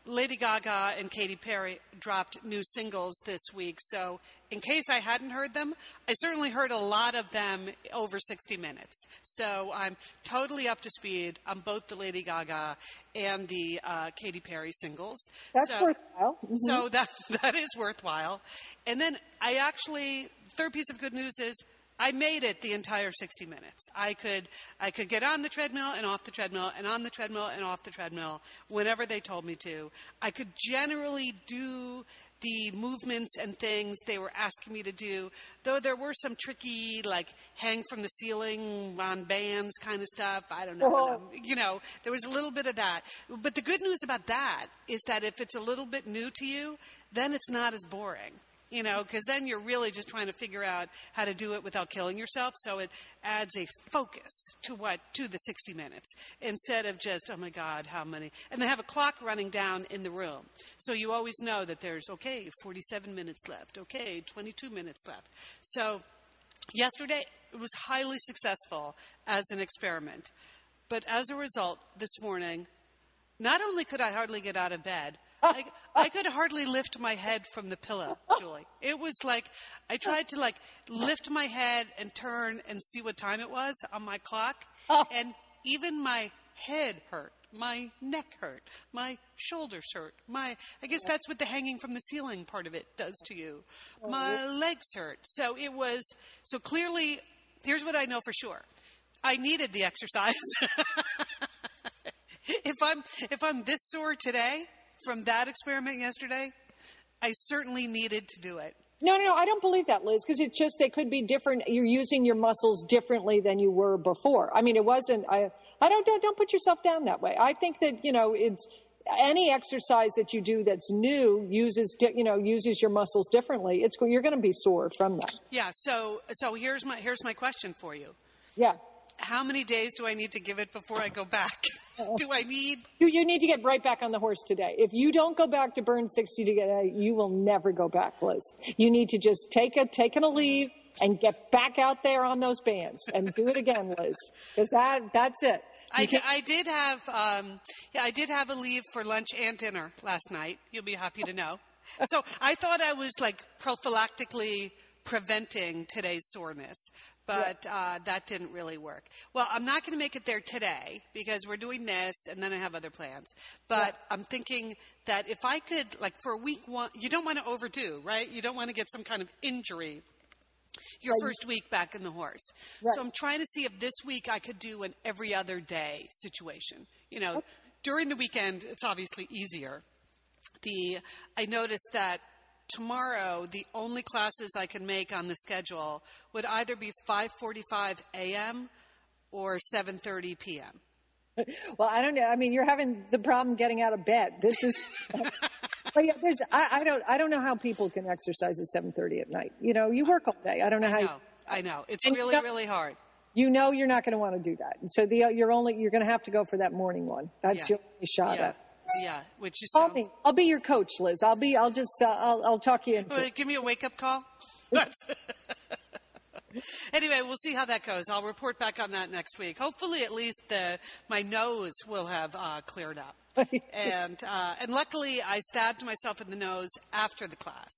Lady Gaga and Katy Perry dropped new singles this week. So, in case I hadn't heard them, I certainly heard a lot of them over 60 minutes. So, I'm totally up to speed on both the Lady Gaga and the uh, Katy Perry singles. That's so, worthwhile. Mhm. So that that is worthwhile. And then I actually third piece of good news is I made it the entire 60 minutes. I could I could get on the treadmill and off the treadmill and on the treadmill and off the treadmill whenever they told me to. I could generally do the movements and things they were asking me to do, though there were some tricky, like hang from the ceiling on bands kind of stuff. I don't know. Oh. You know, there was a little bit of that. But the good news about that is that if it's a little bit new to you, then it's not as boring. You know, because then you're really just trying to figure out how to do it without killing yourself. So it adds a focus to what to the 60 minutes instead of just oh my God, how many? And they have a clock running down in the room, so you always know that there's okay, 47 minutes left, okay, 22 minutes left. So yesterday it was highly successful as an experiment, but as a result, this morning, not only could I hardly get out of bed, I, I could hardly lift my head from the pillow, Julie. It was like I tried to like lift my head and turn and see what time it was on my clock, oh. and even my head hurt. My neck hurt. My shoulders hurt. My I guess that's what the hanging from the ceiling part of it does to you. Oh, my legs hurt. So it was so clearly here's what I know for sure. I needed the exercise. if I'm if I'm this sore today from that experiment yesterday, I certainly needed to do it. No, no, no, I don't believe that, Liz, because it's just they could be different. You're using your muscles differently than you were before. I mean, it wasn't. I, I don't, don't, don't put yourself down that way. I think that you know, it's any exercise that you do that's new uses, you know, uses your muscles differently. It's you're going to be sore from that. Yeah. So so here's my here's my question for you. Yeah. How many days do I need to give it before I go back? do I need You, you need to get right back on the horse today. If you don't go back to burn 60 today, you will never go back, Liz. You need to just take a, taking a leave and get back out there on those bands and do it again, Liz. Because that, that's it. I, di- I did have um, yeah I did have a leave for lunch and dinner last night. You'll be happy to know. So I thought I was like prophylactically preventing today's soreness, but uh, that didn't really work. Well, I'm not going to make it there today because we're doing this, and then I have other plans. But I'm thinking that if I could, like for a week one, you don't want to overdo, right? You don't want to get some kind of injury your first week back in the horse. So I'm trying to see if this week I could do an every other day situation. You know, during the weekend, it's obviously easier. The I noticed that tomorrow the only classes I can make on the schedule would either be 5:45 a.m. or 7:30 p.m. Well, I don't know. I mean, you're having the problem getting out of bed. This is, but yeah, there's, I, I don't, I don't know how people can exercise at 7:30 at night. You know, you work all day. I don't know how. I You, know, I know. It's And you really really hard. you know, you're not going to want to do that. So the, you're only, you're going to have to go for that morning one. That's Yeah. your only shot Yeah, at. Yeah. Which is Call sounds- me. I'll be your coach, Liz. I'll be. I'll just. Uh, I'll. I'll talk you into Well, give me a wake up call. Anyway, we'll see how that goes. I'll report back on that next week. Hopefully, at least the, my nose will have uh, cleared up. and uh, and luckily, I stabbed myself in the nose after the class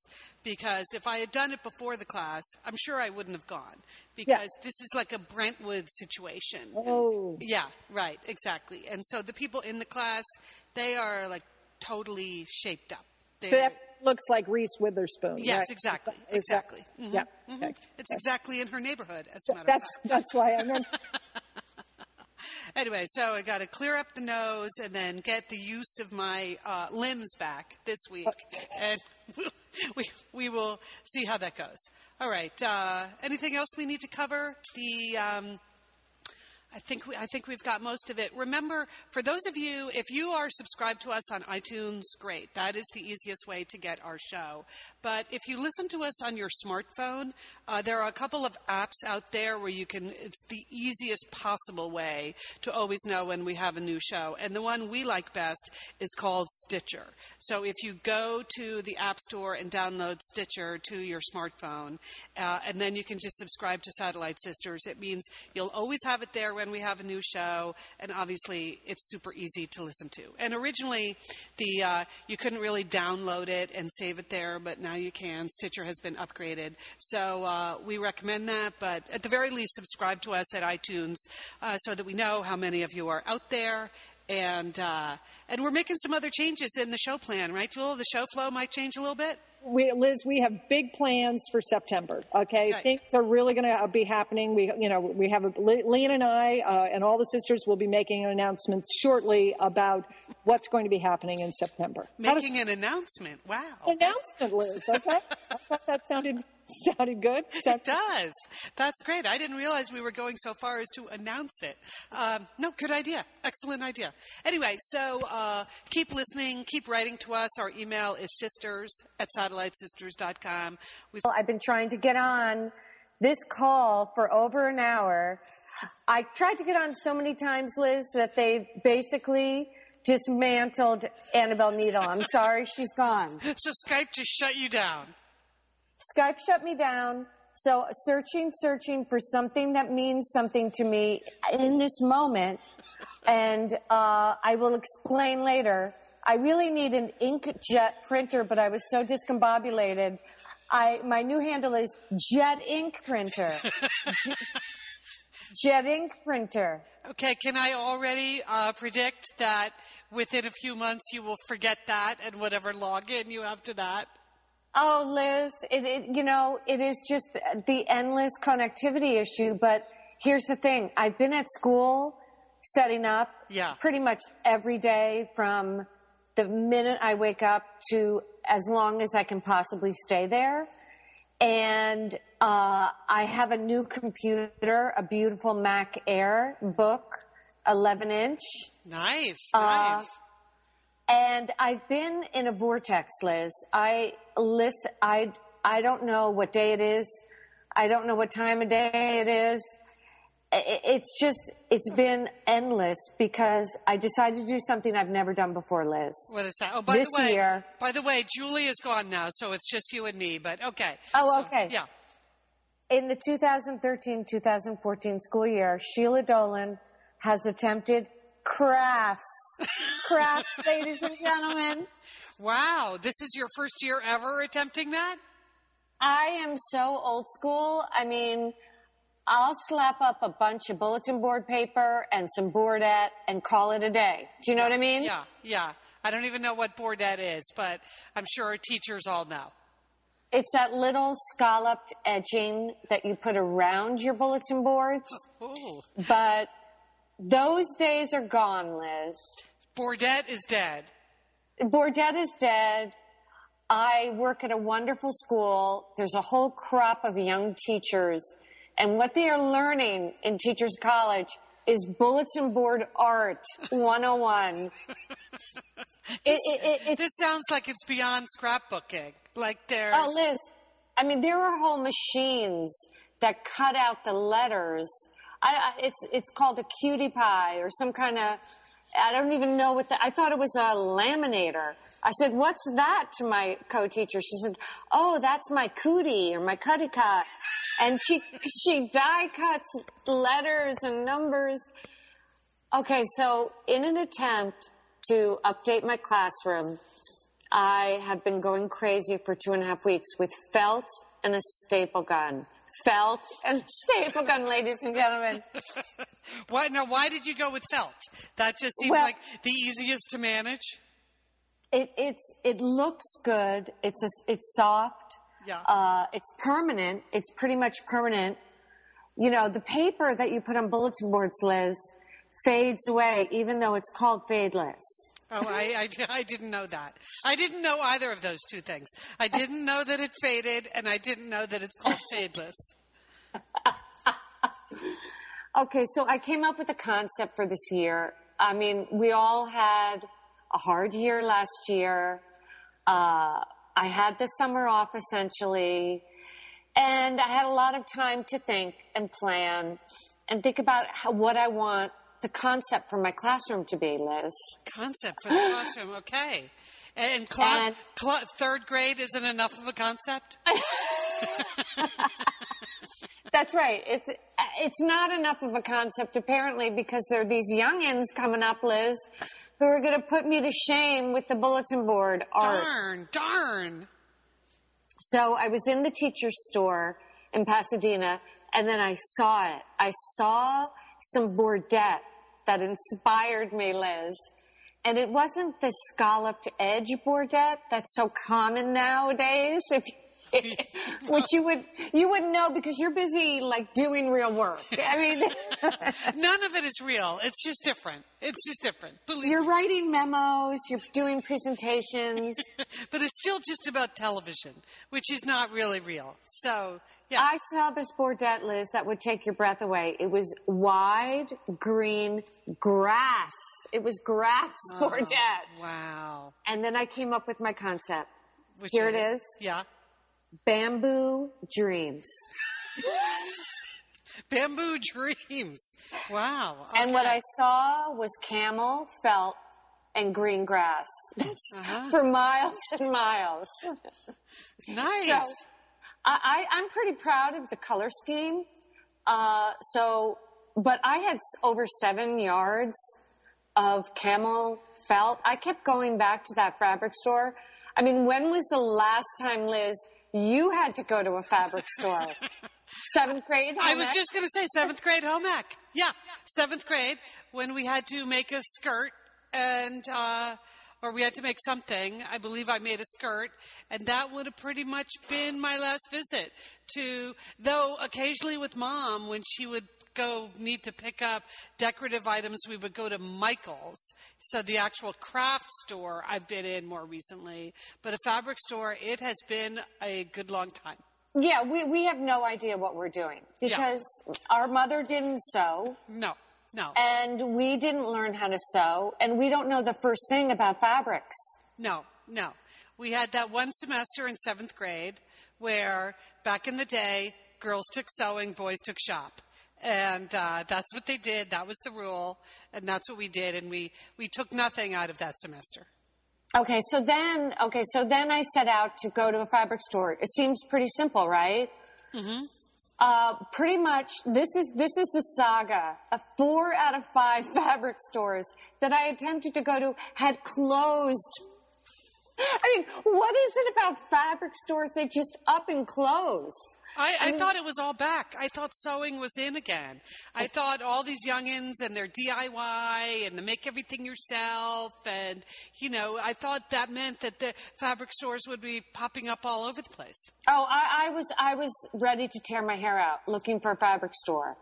because if I had done it before the class, I'm sure I wouldn't have gone because this is like a Brentwood situation. Oh. Yeah, right, exactly. And so the people in the class, they are like totally shaped up. So They're- that looks like Reese Witherspoon. Yes, right? exactly, exactly. Mhm, Yeah. mhm. okay. It's exactly in her neighborhood, as a matter of That's fact. that's why I meant. Anyway, so I got to clear up the nose and then get the use of my uh, limbs back this week, and we we will see how that goes. All right. Uh, anything else we need to cover? The um, I think we, I think we've got most of it. Remember, for those of you, if you are subscribed to us on iTunes, great. That is the easiest way to get our show. But if you listen to us on your smartphone, uh, there are a couple of apps out there where you can. It's the easiest possible way to always know when we have a new show. And the one we like best is called Stitcher. So if you go to the App Store and download Stitcher to your smartphone, uh, and then you can just subscribe to Satellite Sisters, it means you'll always have it there when we have a new show, and obviously it's super easy to listen to. And originally, the uh, you couldn't really download it and save it there, but now you can. Stitcher has been upgraded, so uh, we recommend that. But at the very least, subscribe to us at iTunes uh, so that we know how many of you are out there. And uh, and we're making some other changes in the show plan, right, Jewel? The show flow might change a little bit. We, Liz, we have big plans for September. Okay, things are really going to be happening. We, you know, we have a, Lian and I uh, and all the sisters will be making an announcement shortly about what's going to be happening in September. How does- Making an announcement. Wow. announcement, Liz. Okay, I thought that sounded sounded good. It does. That's great. I didn't realize we were going so far as to announce it. Um, no, good idea. Excellent idea. Anyway, so uh, keep listening, keep writing to us. Our email is sisters at satellitesisters.com. We've I've been trying to get on this call for over an hour. I tried to get on so many times, Liz, that they basically dismantled Annabelle Needle. I'm sorry, she's gone. so Skype just shut you down. Skype shut me down. So searching, searching for something that means something to me in this moment. And uh, I will explain later. I really need an inkjet printer, but I was so discombobulated. I my new handle is Jet Ink Printer. J- Jet Ink Printer. Okay, can I already uh, predict that within a few months you will forget that and whatever login you have to that? Oh, Liz, it, it, you know, it is just the endless connectivity issue. But here's the thing. I've been at school setting up Yeah. pretty much every day from the minute I wake up to as long as I can possibly stay there. And uh, I have a new computer, a beautiful Mac Air book, 11 inch. Nice, Uh, nice. And I've been in a vortex, Liz. I listen. I I don't know what day it is. I don't know what time of day it is. It's just it's been endless because I decided to do something I've never done before, Liz. What is that? Oh, by this the way, year- by the way, Julie is gone now, so it's just you and me. But okay. Oh, So, okay. Yeah. In the 2013-2014 school year, Sheila Dolan has attempted crafts. crafts, ladies and gentlemen. Wow, this is your first year ever attempting that? I am so old school. I mean, I'll slap up a bunch of bulletin board paper and some boardette and call it a day. Do you know what I mean? Yeah, yeah. I don't even know what board is, but I'm sure our teachers all know. It's that little scalloped edging that you put around your bulletin boards. Oh, ooh. But those days are gone, Liz. Bordette is dead. Bordette is dead. I work at a wonderful school. There's a whole crop of young teachers. And what they are learning in Teachers College is bulletin board art 101. it, it, it, it's This sounds like it's beyond scrapbooking. Like there's Oh, Liz, I mean, there are whole machines that cut out the letters. I, it's it's called a cutie pie or some kind of. I don't even know what the. I thought it was a laminator. I said, "What's that?" to my co-teacher. She said, "Oh, that's my cootie or my cutty cut," and she she die cuts letters and numbers. Okay, so in an attempt to update my classroom, I have been going crazy for two and a half weeks with felt and a staple gun. Felt and staple gun, ladies and gentlemen. why? Now, why did you go with felt? That just seemed Well- like the easiest to manage. It, it's it looks good. It's a, it's soft. Yeah. Uh, it's permanent. It's pretty much permanent. You know, the paper that you put on bulletin boards, Liz, fades away, even though it's called fadeless. Oh, I, I, I didn't know that. I didn't know either of those two things. I didn't know that it faded, and I didn't know that it's called fadeless. Okay, so I came up with a concept for this year. I mean, we all had a hard year last year. Uh, I had the summer off essentially, and I had a lot of time to think and plan and think about how, what I want the concept for my classroom to be, Liz. Concept for the classroom, okay. And, cla- And- cla- third grade isn't enough of a concept? That's right. It's it's not enough of a concept apparently because there are these youngins coming up, Liz, who are going to put me to shame with the bulletin board art. Darn, darn. So I was in the teacher's store in Pasadena, and then I saw it. I saw some boardette that inspired me, Liz. and it wasn't the scalloped edge boardette that's so common nowadays. If which you would you wouldn't know because you're busy like doing real work. I mean, None of it is real. It's just different. It's just different. Believe you're me. writing memos, you're doing presentations. But it's still just about television, which is not really real. So, yeah. I saw this boardette, Liz, that would take your breath away. It was wide green grass. It was grass boardette. wow. And then I came up with my concept. Which Here it is. Yeah. Bamboo dreams. Bamboo dreams. Wow. And what I saw was camel, felt, and green grass. That's Uh-huh. for miles and miles. Nice. So I, I, I'm pretty proud of the color scheme. Uh, so, but I had over seven yards of camel felt. I kept going back to that fabric store. I mean, when was the last time, Liz, you had to go to a fabric store? Seventh grade? I was ec? just going to say seventh grade home ec. Yeah, seventh grade when we had to make a skirt and, uh, or we had to make something. I believe I made a skirt, and that would have pretty much been my last visit to, though occasionally with mom when she would go need to pick up decorative items, we would go to Michael's. So the actual craft store I've been in more recently, but a fabric store, it has been a good long time. Yeah, we, we have no idea what we're doing Yeah. because our mother didn't sew No, no. and we didn't learn how to sew and we don't know the first thing about fabrics. No, no. We had that one semester in seventh grade where back in the day, girls took sewing, boys took shop. And uh, that's what they did. That was the rule. And that's what we did. And we, we took nothing out of that semester. Okay, so then, okay, so then I set out to go to a fabric store. It seems pretty simple, right? Mm-hmm. Uh, pretty much, this is this is the saga of four out of five fabric stores that I attempted to go to had closed. I mean, what is it about fabric stores that just up and close? I, I thought it was all back. I thought sewing was in again. I oh. thought all these youngins and their DIY and the make everything yourself and, you know, I thought that meant that the fabric stores would be popping up all over the place. Oh, I, I was I was ready to tear my hair out looking for a fabric store.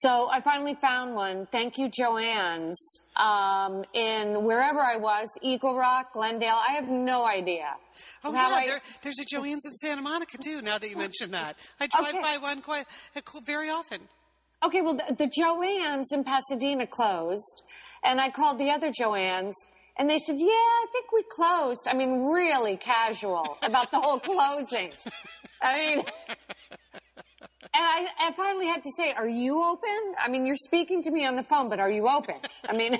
So I finally found one. Thank you, Joanne's, um, in wherever I was, Eagle Rock, Glendale. I have no idea. Oh yeah, I- there, there's a Joanne's in Santa Monica too. Now that you mention that, I drive Okay. by one quite uh, very often. Okay, well, the, the Joanne's in Pasadena closed, and I called the other Joanne's, and they said, "Yeah, I think we closed." I mean, really casual about the whole closing. I mean, and I, I finally had to say, "Are you open?" I mean, you're speaking to me on the phone, but are you open? I mean,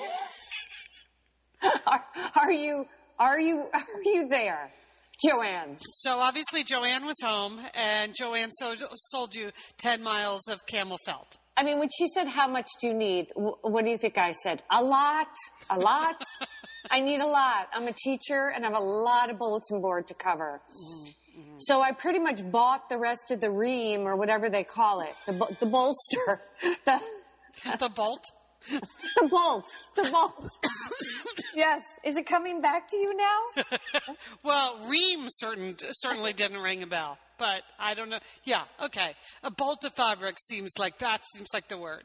are, are you are you are you there, Joanne. So obviously Joanne was home, and Joanne sold, sold you ten miles of camel felt. I mean, when she said, How much do you need? wh- What do you think I said? A lot, a lot. I need a lot. I'm a teacher and I have a lot of bulletin board to cover. Mm-hmm. Mm-hmm. So I pretty much bought the rest of the ream or whatever they call it, the, the bolster, the, The bolt. the bolt, the bolt. yes. Is it coming back to you now? Well, ream certain, certainly didn't ring a bell, but I don't know. Yeah, okay. A bolt of fabric seems like that seems like the word.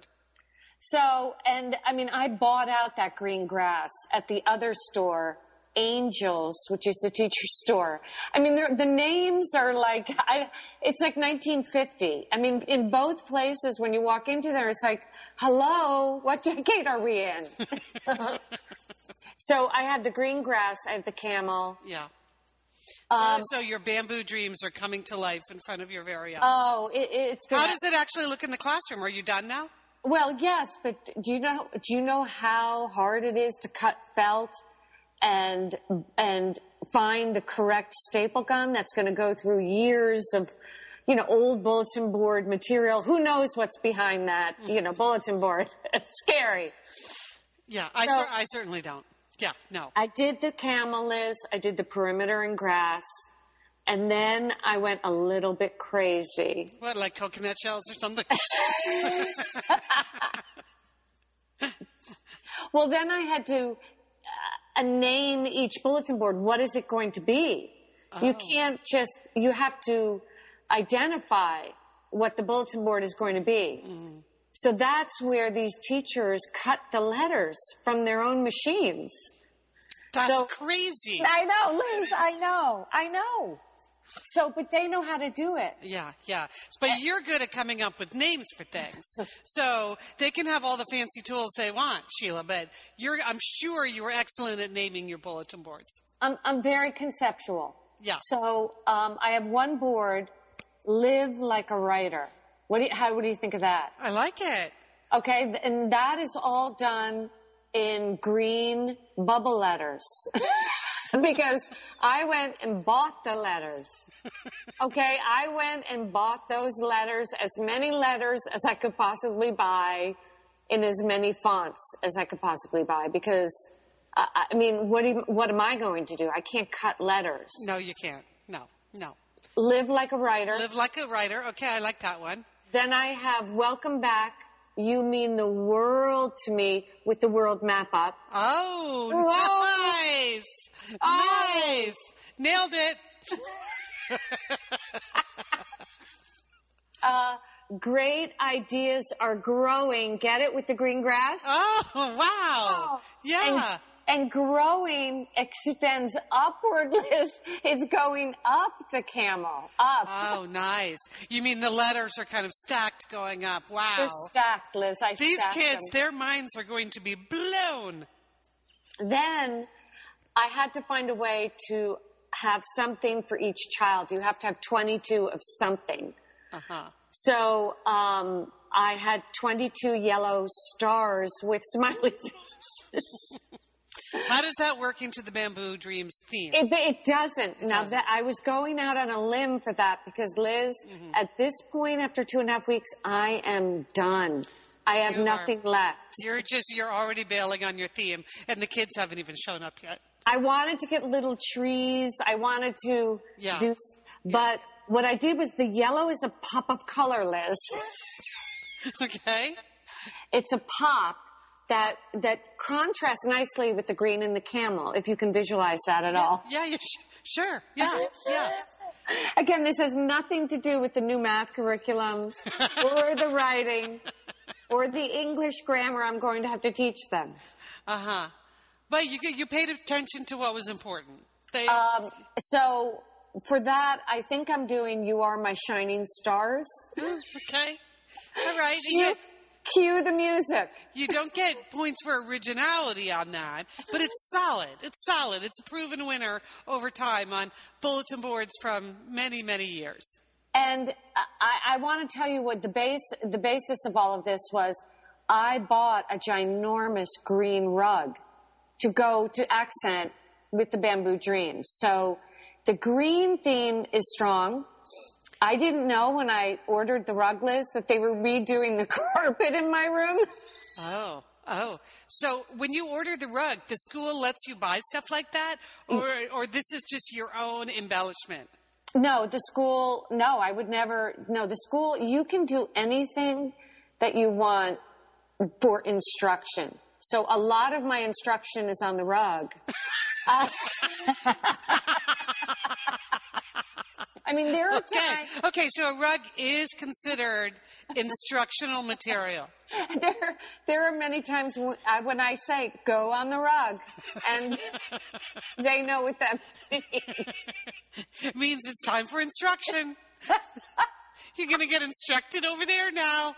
So, and I mean, I bought out that green grass at the other store, Angels, which is the teacher store. I mean, the names are like, I, it's like 1950. I mean, in both places, when you walk into there, it's like, hello, what decade are we in? so I have the green grass, I have the camel. Yeah. So, Um, so your bamboo dreams are coming to life in front of your very eyes. Oh, it, it's been How does it actually look in the classroom? Are you done now? Well, yes, but do you know do you know how hard it is to cut felt and and find the correct staple gun that's going to go through years of you know old bulletin board material? Who knows what's behind that? You know, mm-hmm. bulletin board. it's scary. Yeah, I, So- cer- I certainly don't. Yeah, no. I did the camel Liz. I did the perimeter and grass. And then I went a little bit crazy. What, like coconut shells or something? Well, then I had to. A name each bulletin board. What is it going to be? You oh. can't just, you have to identify what the bulletin board is going to be. Mm. So that's where these teachers cut the letters from their own machines. That's So- crazy. I know, Liz, I know, I know. So, but they know how to do it. Yeah, yeah. But you're good at coming up with names for things. So they can have all the fancy tools they want, Sheila, but you're I'm sure you were excellent at naming your bulletin boards. I'm, I'm very conceptual. Yeah. So um, I have one board, live like a writer. What do you, how, what do you think of that? I like it. Okay, and that is all done in green bubble letters. because I went and bought the letters. Okay, I went and bought those letters, as many letters as I could possibly buy, in as many fonts as I could possibly buy. Because, uh, I mean, what, you, what am I going to do? I can't cut letters. No, you can't. No, no. Live like a writer. Live like a writer. Okay, I like that one. Then I have welcome back. You mean the world to me with the world map up. Oh, Whoa. nice. Oh. Nice. Nailed it. Uh, great ideas are growing. Get it with the green grass? Oh, wow. Yeah. And, and growing extends upward, Liz. It's going up the camel. Up. Oh, nice. You mean the letters are kind of stacked going up. Wow. They're stacked, Liz. I These kids, them. their minds are going to be blown. Then I had to find a way to have something for each child. You have to have 22 of something. Uh-huh. So um, I had 22 yellow stars with smiley faces. How does that work into the Bamboo Dreams theme? It, it doesn't. now doesn't. that I was going out on a limb for that because Liz, Mm-hmm. at this point after two and a half weeks, I am done. I have You are- nothing left. You're just, you're already bailing on your theme, and the kids haven't even shown up yet. I wanted to get little trees. I wanted to Yeah. do, but what I did was the yellow is a pop of color, Liz. Okay? it's a pop that that contrasts nicely with the green and the camel, if you can visualize that at all. Yeah, yeah, sure. Yeah, yeah. Again, this has nothing to do with the new math curriculum or the writing or the English grammar I'm going to have to teach them. Uh huh. But you you paid attention to what was important. They, Um, so for that, I think I'm doing "You Are My Shining Stars." okay. All right. You, Cue, cue the music. you don't get points for originality on that, but it's solid. It's solid. It's a proven winner over time on bulletin boards from many, many years. And I, I want to tell you what the base, the basis of all of this was. I bought a ginormous green rug to go to accent with the bamboo dreams. So the green theme is strong. I didn't know when I ordered the rug list that they were redoing the carpet in my room. Oh, oh. So when you order the rug, the school lets you buy stuff like that, mm. or or this is just your own embellishment. No, the school, no, I would never, no, the school, you can do anything that you want for instruction. So a lot of my instruction is on the rug. Uh, I mean, there are Okay, times, okay. So a rug is considered instructional material. there, there are many times when I, when I say, go on the rug, and they know what that means. It means it's time for instruction. You're going to get instructed over there now.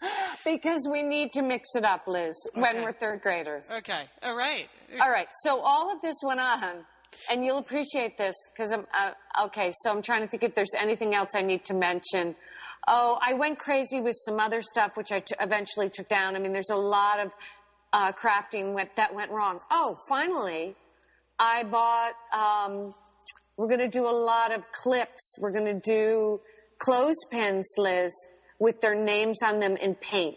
Because we need to mix it up, Liz, when we're third graders. Okay, all right. All right. So all of this went on, and you'll appreciate this because I'm uh, okay. So I'm trying to think if there's anything else I need to mention. Oh, I went crazy with some other stuff, which I t- eventually took down. I mean, there's a lot of uh, crafting went, that went wrong. Oh, finally, I bought. Um, we're going to do a lot of clips. We're going to do clothespins, Liz, with their names on them in paint.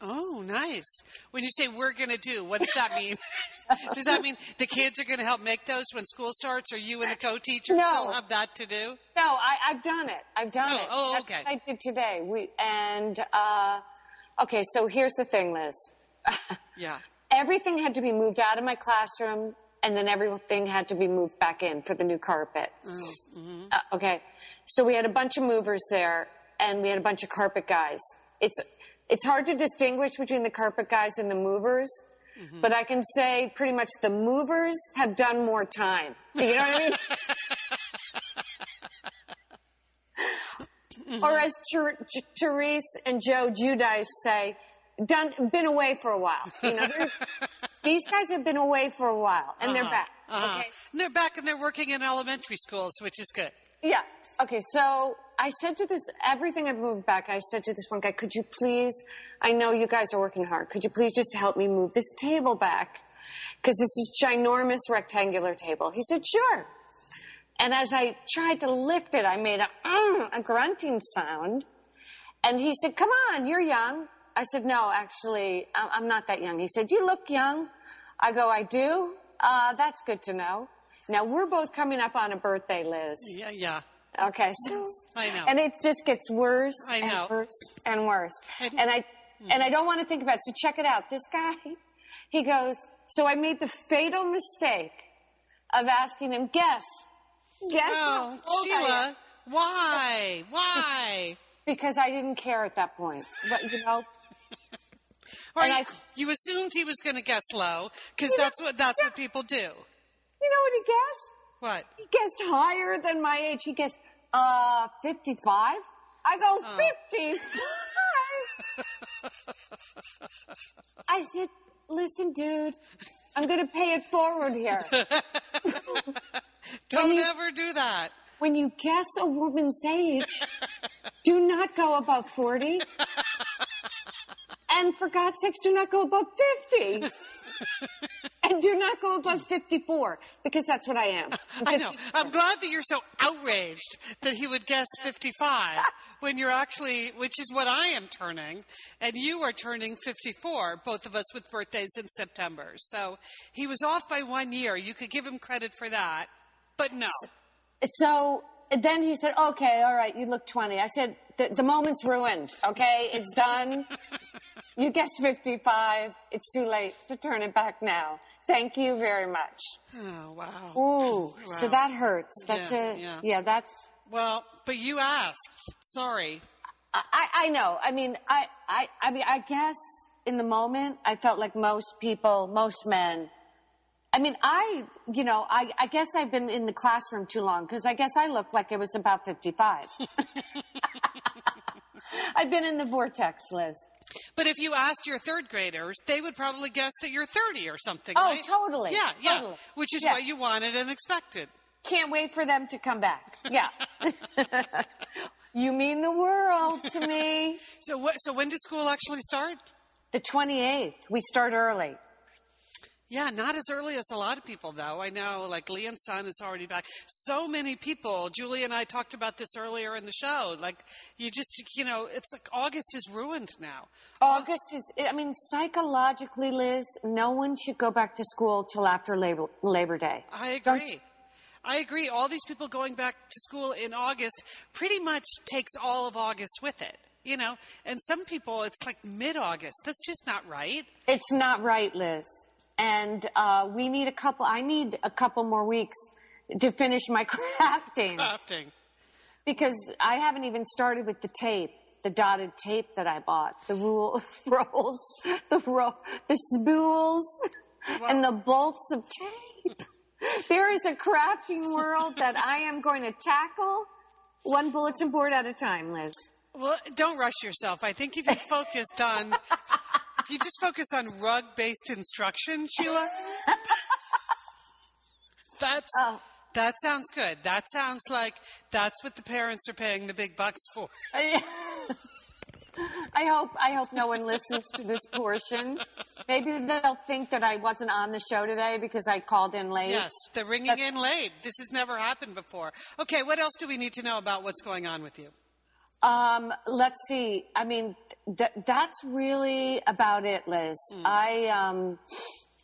Oh, nice. When you say we're going to do, what does that mean? does that mean the kids are going to help make those when school starts, or you and the co-teacher No. still have that to do? No, I, I've done it. I've done Oh, it. oh, That's okay. what I did today. We and uh, okay. So here's the thing, Liz. Yeah. everything had to be moved out of my classroom and then everything had to be moved back in for the new carpet. Uh, okay. So we had a bunch of movers there and we had a bunch of carpet guys. It's, it's hard to distinguish between the carpet guys and the movers, mm-hmm. but I can say pretty much the movers have done more time. You know what I mean? Mm-hmm. Or as J- Teresa and Joe Giudice say, done, been away for a while. You know, these guys have been away for a while and they're uh-huh, back. Uh-huh. Okay. And they're back and they're working in elementary schools, which is good. Yeah. Okay. So I said to this, everything had moved back. I said to this one guy, could you please, I know you guys are working hard. Could you please just help me move this table back? Cause it's this ginormous rectangular table. He said, sure. And as I tried to lift it, I made a, "Mm," a grunting sound. And he said, come on, you're young. I said, no, actually, I- I'm not that young. He said, you look young. I go, I do? Uh, that's good to know. Now we're both coming up on a birthday, Liz. Yeah, yeah. Okay, so I know. and it just gets worse I know. and worse and worse. And- And I hmm. and I don't want to think about it. So check it out. This guy, he goes. So I made the fatal mistake of asking him, guess, guess Oh, I am." Sheila, why? Why? because I didn't care at that point. But you know, Or And you, I- you assumed he was going to guess low because that's what that's what people do. you know what he guessed? What? He guessed higher than my age. He guessed uh fifty-five. I go fifty-five. I said, "Listen, dude, I'm going to pay it forward here." Don't you- ever do that. when you guess a woman's age, do not go above 40. And for God's sakes, do not go above 50. And do not go above 54, because that's what I am. I know. I'm glad that you're so outraged that he would guess 55 when you're actually, which is what I am turning, and you are turning 54, both of us with birthdays in September. So he was off by one year. You could give him credit for that, but no. So then he said, okay, all right, you look 20. I said, the, the moment's ruined, okay? It's done. you guess 55. It's too late to turn it back now. Thank you very much. Oh, wow. Ooh, so that hurts. That's Yeah, a, yeah. yeah, that's, Well, but you asked. Sorry. I, I know. I mean, I, I, I mean, I guess in the moment, I felt like most people, most men. I mean, I, you know, I, I guess I've been in the classroom too long because I guess I looked like it was about 55. I've been in the vortex, Liz. But if you asked your third graders, they would probably guess that you're 30 or something. Oh, right? totally, Yeah, yeah. Which is Yeah. what you wanted and expected. Can't wait for them to come back. Yeah. you mean the world to me. So, what, so when does school actually start? The 28th. We start early. Yeah, not as early as a lot of people, though. I know, like Lian's son is already back. So many people. Julie and I talked about this earlier in the show. Like, you just, you know, it's like August is ruined now. August is, I mean, psychologically, Liz, no one should go back to school till after Labor, Labor Day. I agree. I agree. All these people going back to school in August pretty much takes all of August with it, you know? And some people, it's like mid August. That's just not right. It's not right, Liz. And uh, we need a couple, I need a couple more weeks to finish my crafting Crafting. because I haven't even started with the tape. The dotted tape that I bought, the rule rolls, the ro- the spools, and the bolts of tape. There is a crafting world that I am going to tackle one bulletin board at a time, Liz. Well, don't rush yourself. I think if you focused on, you just focus on rug based instruction, Sheila, that's, Oh. that sounds good. That sounds like that's what the parents are paying the big bucks for. I I hope I hope no one listens to this portion. Maybe they'll think that I wasn't on the show today because I called in late. Yes, they're ringing in late. This has never happened before. Okay, what else do we need to know about what's going on with you? Um, let's see. I mean, th- that's really about it, Liz. I um,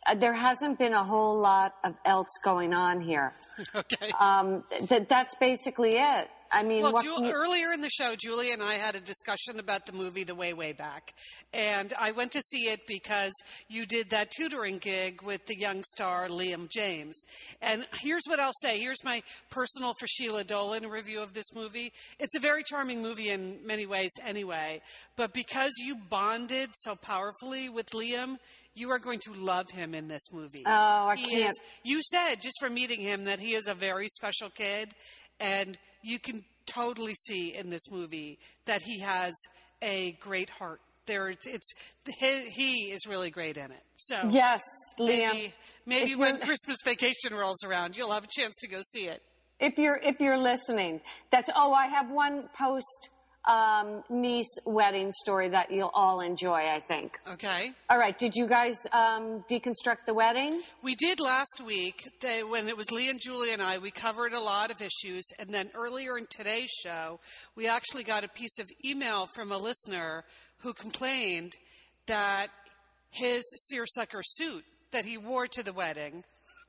uh, there hasn't been a whole lot of else going on here. Okay. Um, th- that's basically it. I mean, well, Ju- you- earlier in the show, Julie and I had a discussion about the movie The Way, Way Back. And I went to see it because you did that tutoring gig with the young star Liam James. And here's what I'll say here's my personal for Sheila Dolan review of this movie. It's a very charming movie in many ways, anyway. But because you bonded so powerfully with Liam, you are going to love him in this movie. Oh, I He can't. is- you said just from meeting him that he is a very special kid, and you can totally see in this movie that he has a great heart. There, it's, he, he is really great in it. So Yes, maybe, Liam. maybe If when Christmas vacation rolls around, you'll have a chance to go see it. if you're if you're listening, that's oh, I have one post um, niece wedding story that you'll all enjoy. I think. Okay. All right, did you guys um, deconstruct the wedding? We did last week they, when it was Lee and Julie and I. We covered a lot of issues, and then earlier in today's show, we actually got a piece of email from a listener who complained that his seersucker suit that he wore to the wedding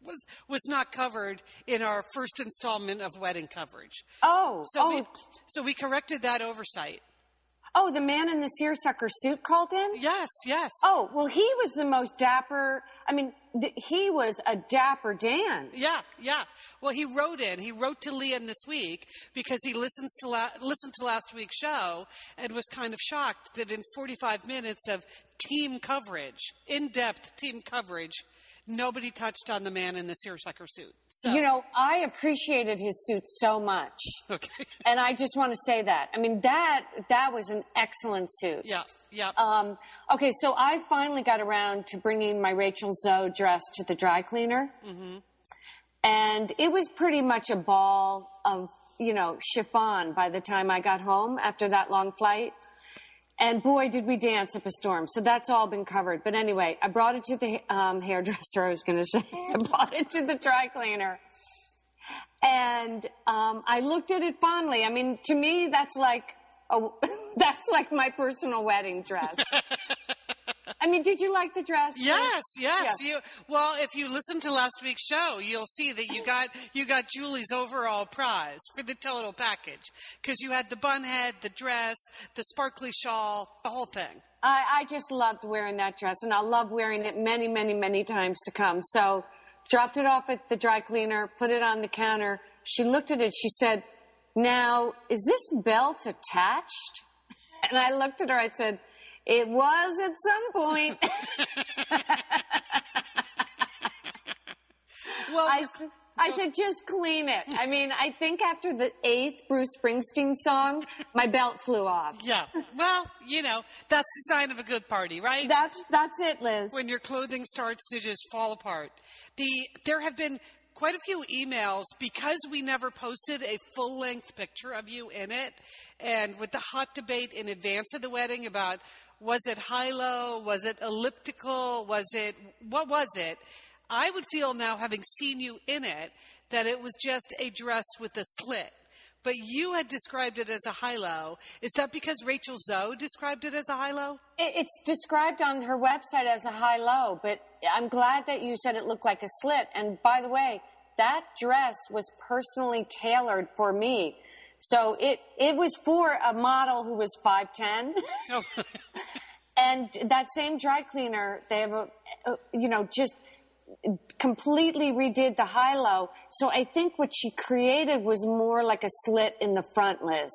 was was not covered in our first installment of wedding coverage. Oh, So oh, we so we corrected that oversight. oh, the man in the seersucker suit called in. Yes, yes. Oh, well, he was the most dapper. I mean, th- he was a dapper Dan. Yeah, yeah. Well, he wrote in. He wrote to Lian this week because he listens to la- listened to last week's show and was kind of shocked that in 45 minutes of team coverage, in-depth team coverage, nobody touched on the man in the seersucker suit. So, You know, I appreciated his suit so much. okay, And I just want to say that. I mean, that that was an excellent suit. yeah, yeah. Um, okay, so I finally got around to bringing my Rachel Zoe dress to the dry cleaner. And it was pretty much a ball of, you know, chiffon by the time I got home after that long flight. And boy, did we dance up a storm. So that's all been covered. But anyway, I brought it to the um, hairdresser, I was going to say. I brought it to the dry cleaner. And um, I looked at it fondly. I mean, to me, that's like, a, that's like my personal wedding dress. I mean, did you like the dress? Yes, yes. Yeah. You well, if you listen to last week's show, you'll see that you got you got Julie's overall prize for the total package because you had the bun head, the dress, the sparkly shawl, the whole thing. I, I just loved wearing that dress, and I'll love wearing it many, many, many times to come. So, dropped it off at the dry cleaner, put it on the counter. She looked at it. She said, "Now, is this belt attached?" And I looked at her. I said, "It was at some point." Well, I said, "Just clean it." I mean, I think after the eighth Bruce Springsteen song, my belt flew off. yeah. Well, you know that's the sign of a good party, right? That's that's it, Liz. when your clothing starts to just fall apart. The there have been quite a few emails because we never posted a full length picture of you in it, and with the hot debate in advance of the wedding about was it high low, was it elliptical, was it what was it? I would feel now, having seen you in it, that it was just a dress with a slit. But you had described it as a high low. Is that because Rachel Zoe described it as a high low? It's described on her website as a high low, but I'm glad that you said it looked like a slit. And by the way, that dress was personally tailored for me. So it, it was for a model who was 5'10. Oh. and that same dry cleaner, they have a, a you know, just completely redid the high low. So I think what she created was more like a slit in the front, Liz.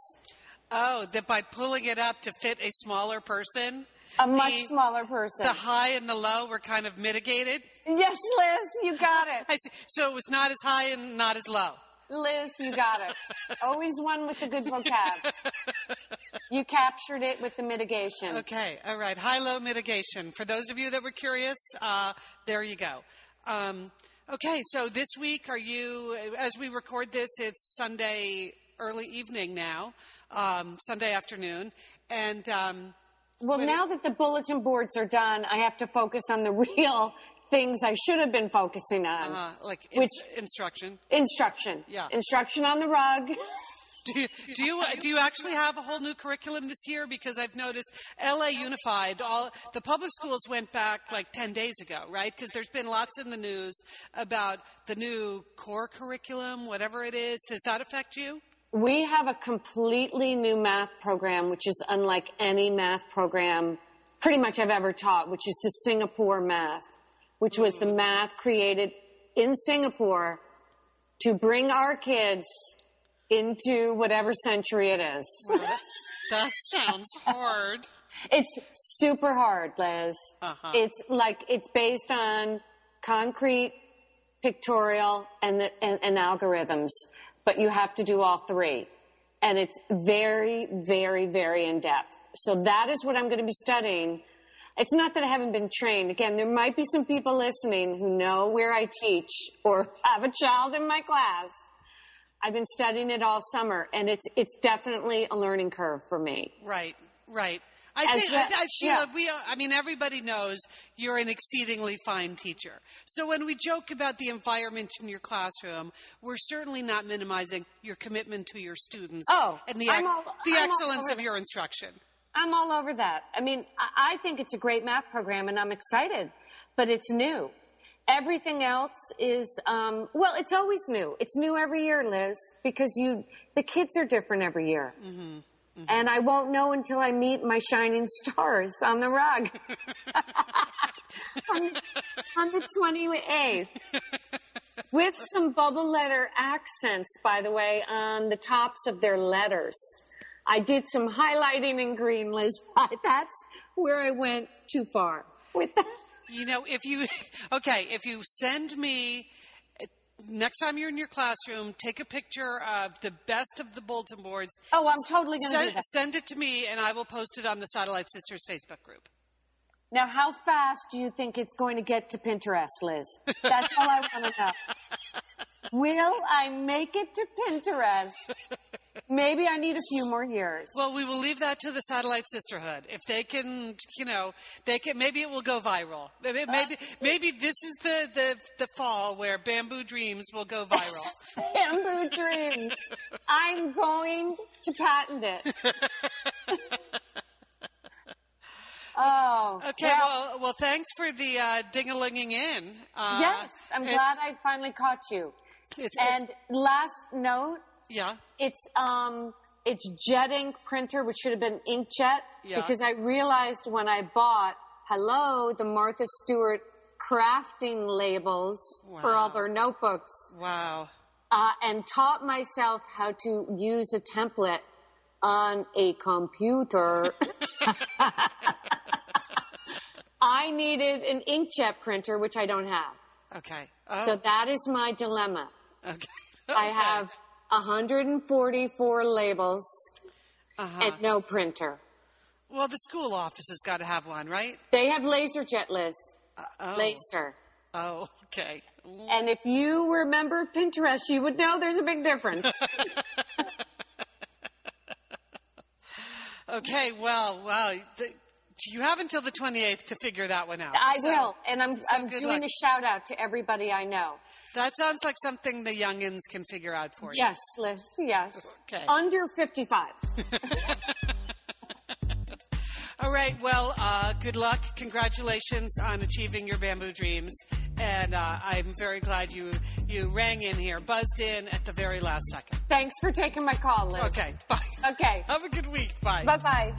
Oh, that by pulling it up to fit a smaller person, A much the- smaller person. the high and the low were kind of mitigated. yes, Liz, you got it. I see. So it was not as high and not as low. Liz, you got it. Always one with a good vocab. You captured it with the mitigation. Okay, all right. High low mitigation. For those of you that were curious, uh, there you go. Um, okay, so this week, are you, as we record this, it's Sunday early evening now, um, Sunday afternoon. And um, Well, now that the bulletin boards are done, I have to focus on the real things I should have been focusing on. uh, like Which- instruction. Instruction. Yeah. Instruction on the rug. Do you, do you do you actually have a whole new curriculum this year? Because I've noticed LA Unified, all the public schools went back like ten days ago, right? Because there's been lots in the news about the new core curriculum, whatever it is. Does that affect you? We have a completely new math program, which is unlike any math program pretty much I've ever taught, which is the Singapore math, which was the math created in Singapore to bring our kids into whatever century it is. That sounds hard. It's super hard, Liz. Uh-huh. It's like it's based on concrete, pictorial, and, the, and and algorithms, but you have to do all three, and it's very, very, very in depth. So that is what I'm going to be studying. It's not that I haven't been trained. Again, there might be some people listening who know where I teach or have a child in my class. I've been studying it all summer, and it's it's definitely a learning curve for me. Right, right. I As think, well- I, I, Sheila, yeah. we I mean, everybody knows you're an exceedingly fine teacher. So when we joke about the environment in your classroom, we're certainly not minimizing your commitment to your students Oh, and the, ex- all- the I'm excellence of your instruction. I'm all over that. I mean, I, think it's a great math program, and I'm excited, but it's new. Everything else is, um, well, it's always new. It's new every year, Liz, because you, the kids are different every year. And I won't know until I meet my shining stars on the rug on, on the 28th. With some bubble letter accents, by the way, on the tops of their letters. I did some highlighting in green, Liz. That's where I went too far with that. You know, if you, okay, if you send me, next time you're in your classroom, take a picture of the best of the bulletin boards. Oh, I'm totally going to do Send, that. send it to me and I will post it on the Satellite Sisters Facebook group. Now, how fast do you think it's going to get to Pinterest, Liz? That's all I want to know. Will I make it to Pinterest? Maybe I need a few more years. Well, we will leave that to the Satellite Sisterhood. If they can, you know, they can. Maybe it will go viral. Maybe maybe, maybe this is the, the the fall where Bamboo Dreams will go viral. Bamboo dreams. I'm going to patent it. oh. Okay, well, well, thanks for the uh, ding-a-linging in. Uh, yes, I'm glad I finally caught you. It's, And last note, yeah, it's um it's jet ink printer, which should have been inkjet, Yeah. because I realized when I bought hello the Martha Stewart crafting labels for all their notebooks, wow. uh, and taught myself how to use a template on a computer. I needed an inkjet printer, which I don't have. Okay. Oh, So that is my dilemma. okay. I have 144 labels Uh-huh. and no printer. Well, the school office has got to have one, right? They have LaserJet, Liz. Oh. Laser. Oh, okay. And if you remember Pinterest, you would know there's a big difference. Okay. Well, well. You have until the 28th to figure that one out. I So- will. And I'm, so I'm doing luck. a shout out to everybody I know. That sounds like something the youngins can figure out for you. Yes, Liz. Yes. Okay. Under 55. All right. Well, uh, good luck. Congratulations on achieving your bamboo dreams. And uh, I'm very glad you you rang in here, buzzed in at the very last second. Thanks for taking my call, Liz. Okay. Bye. Okay. Have a good week. Bye. Bye bye.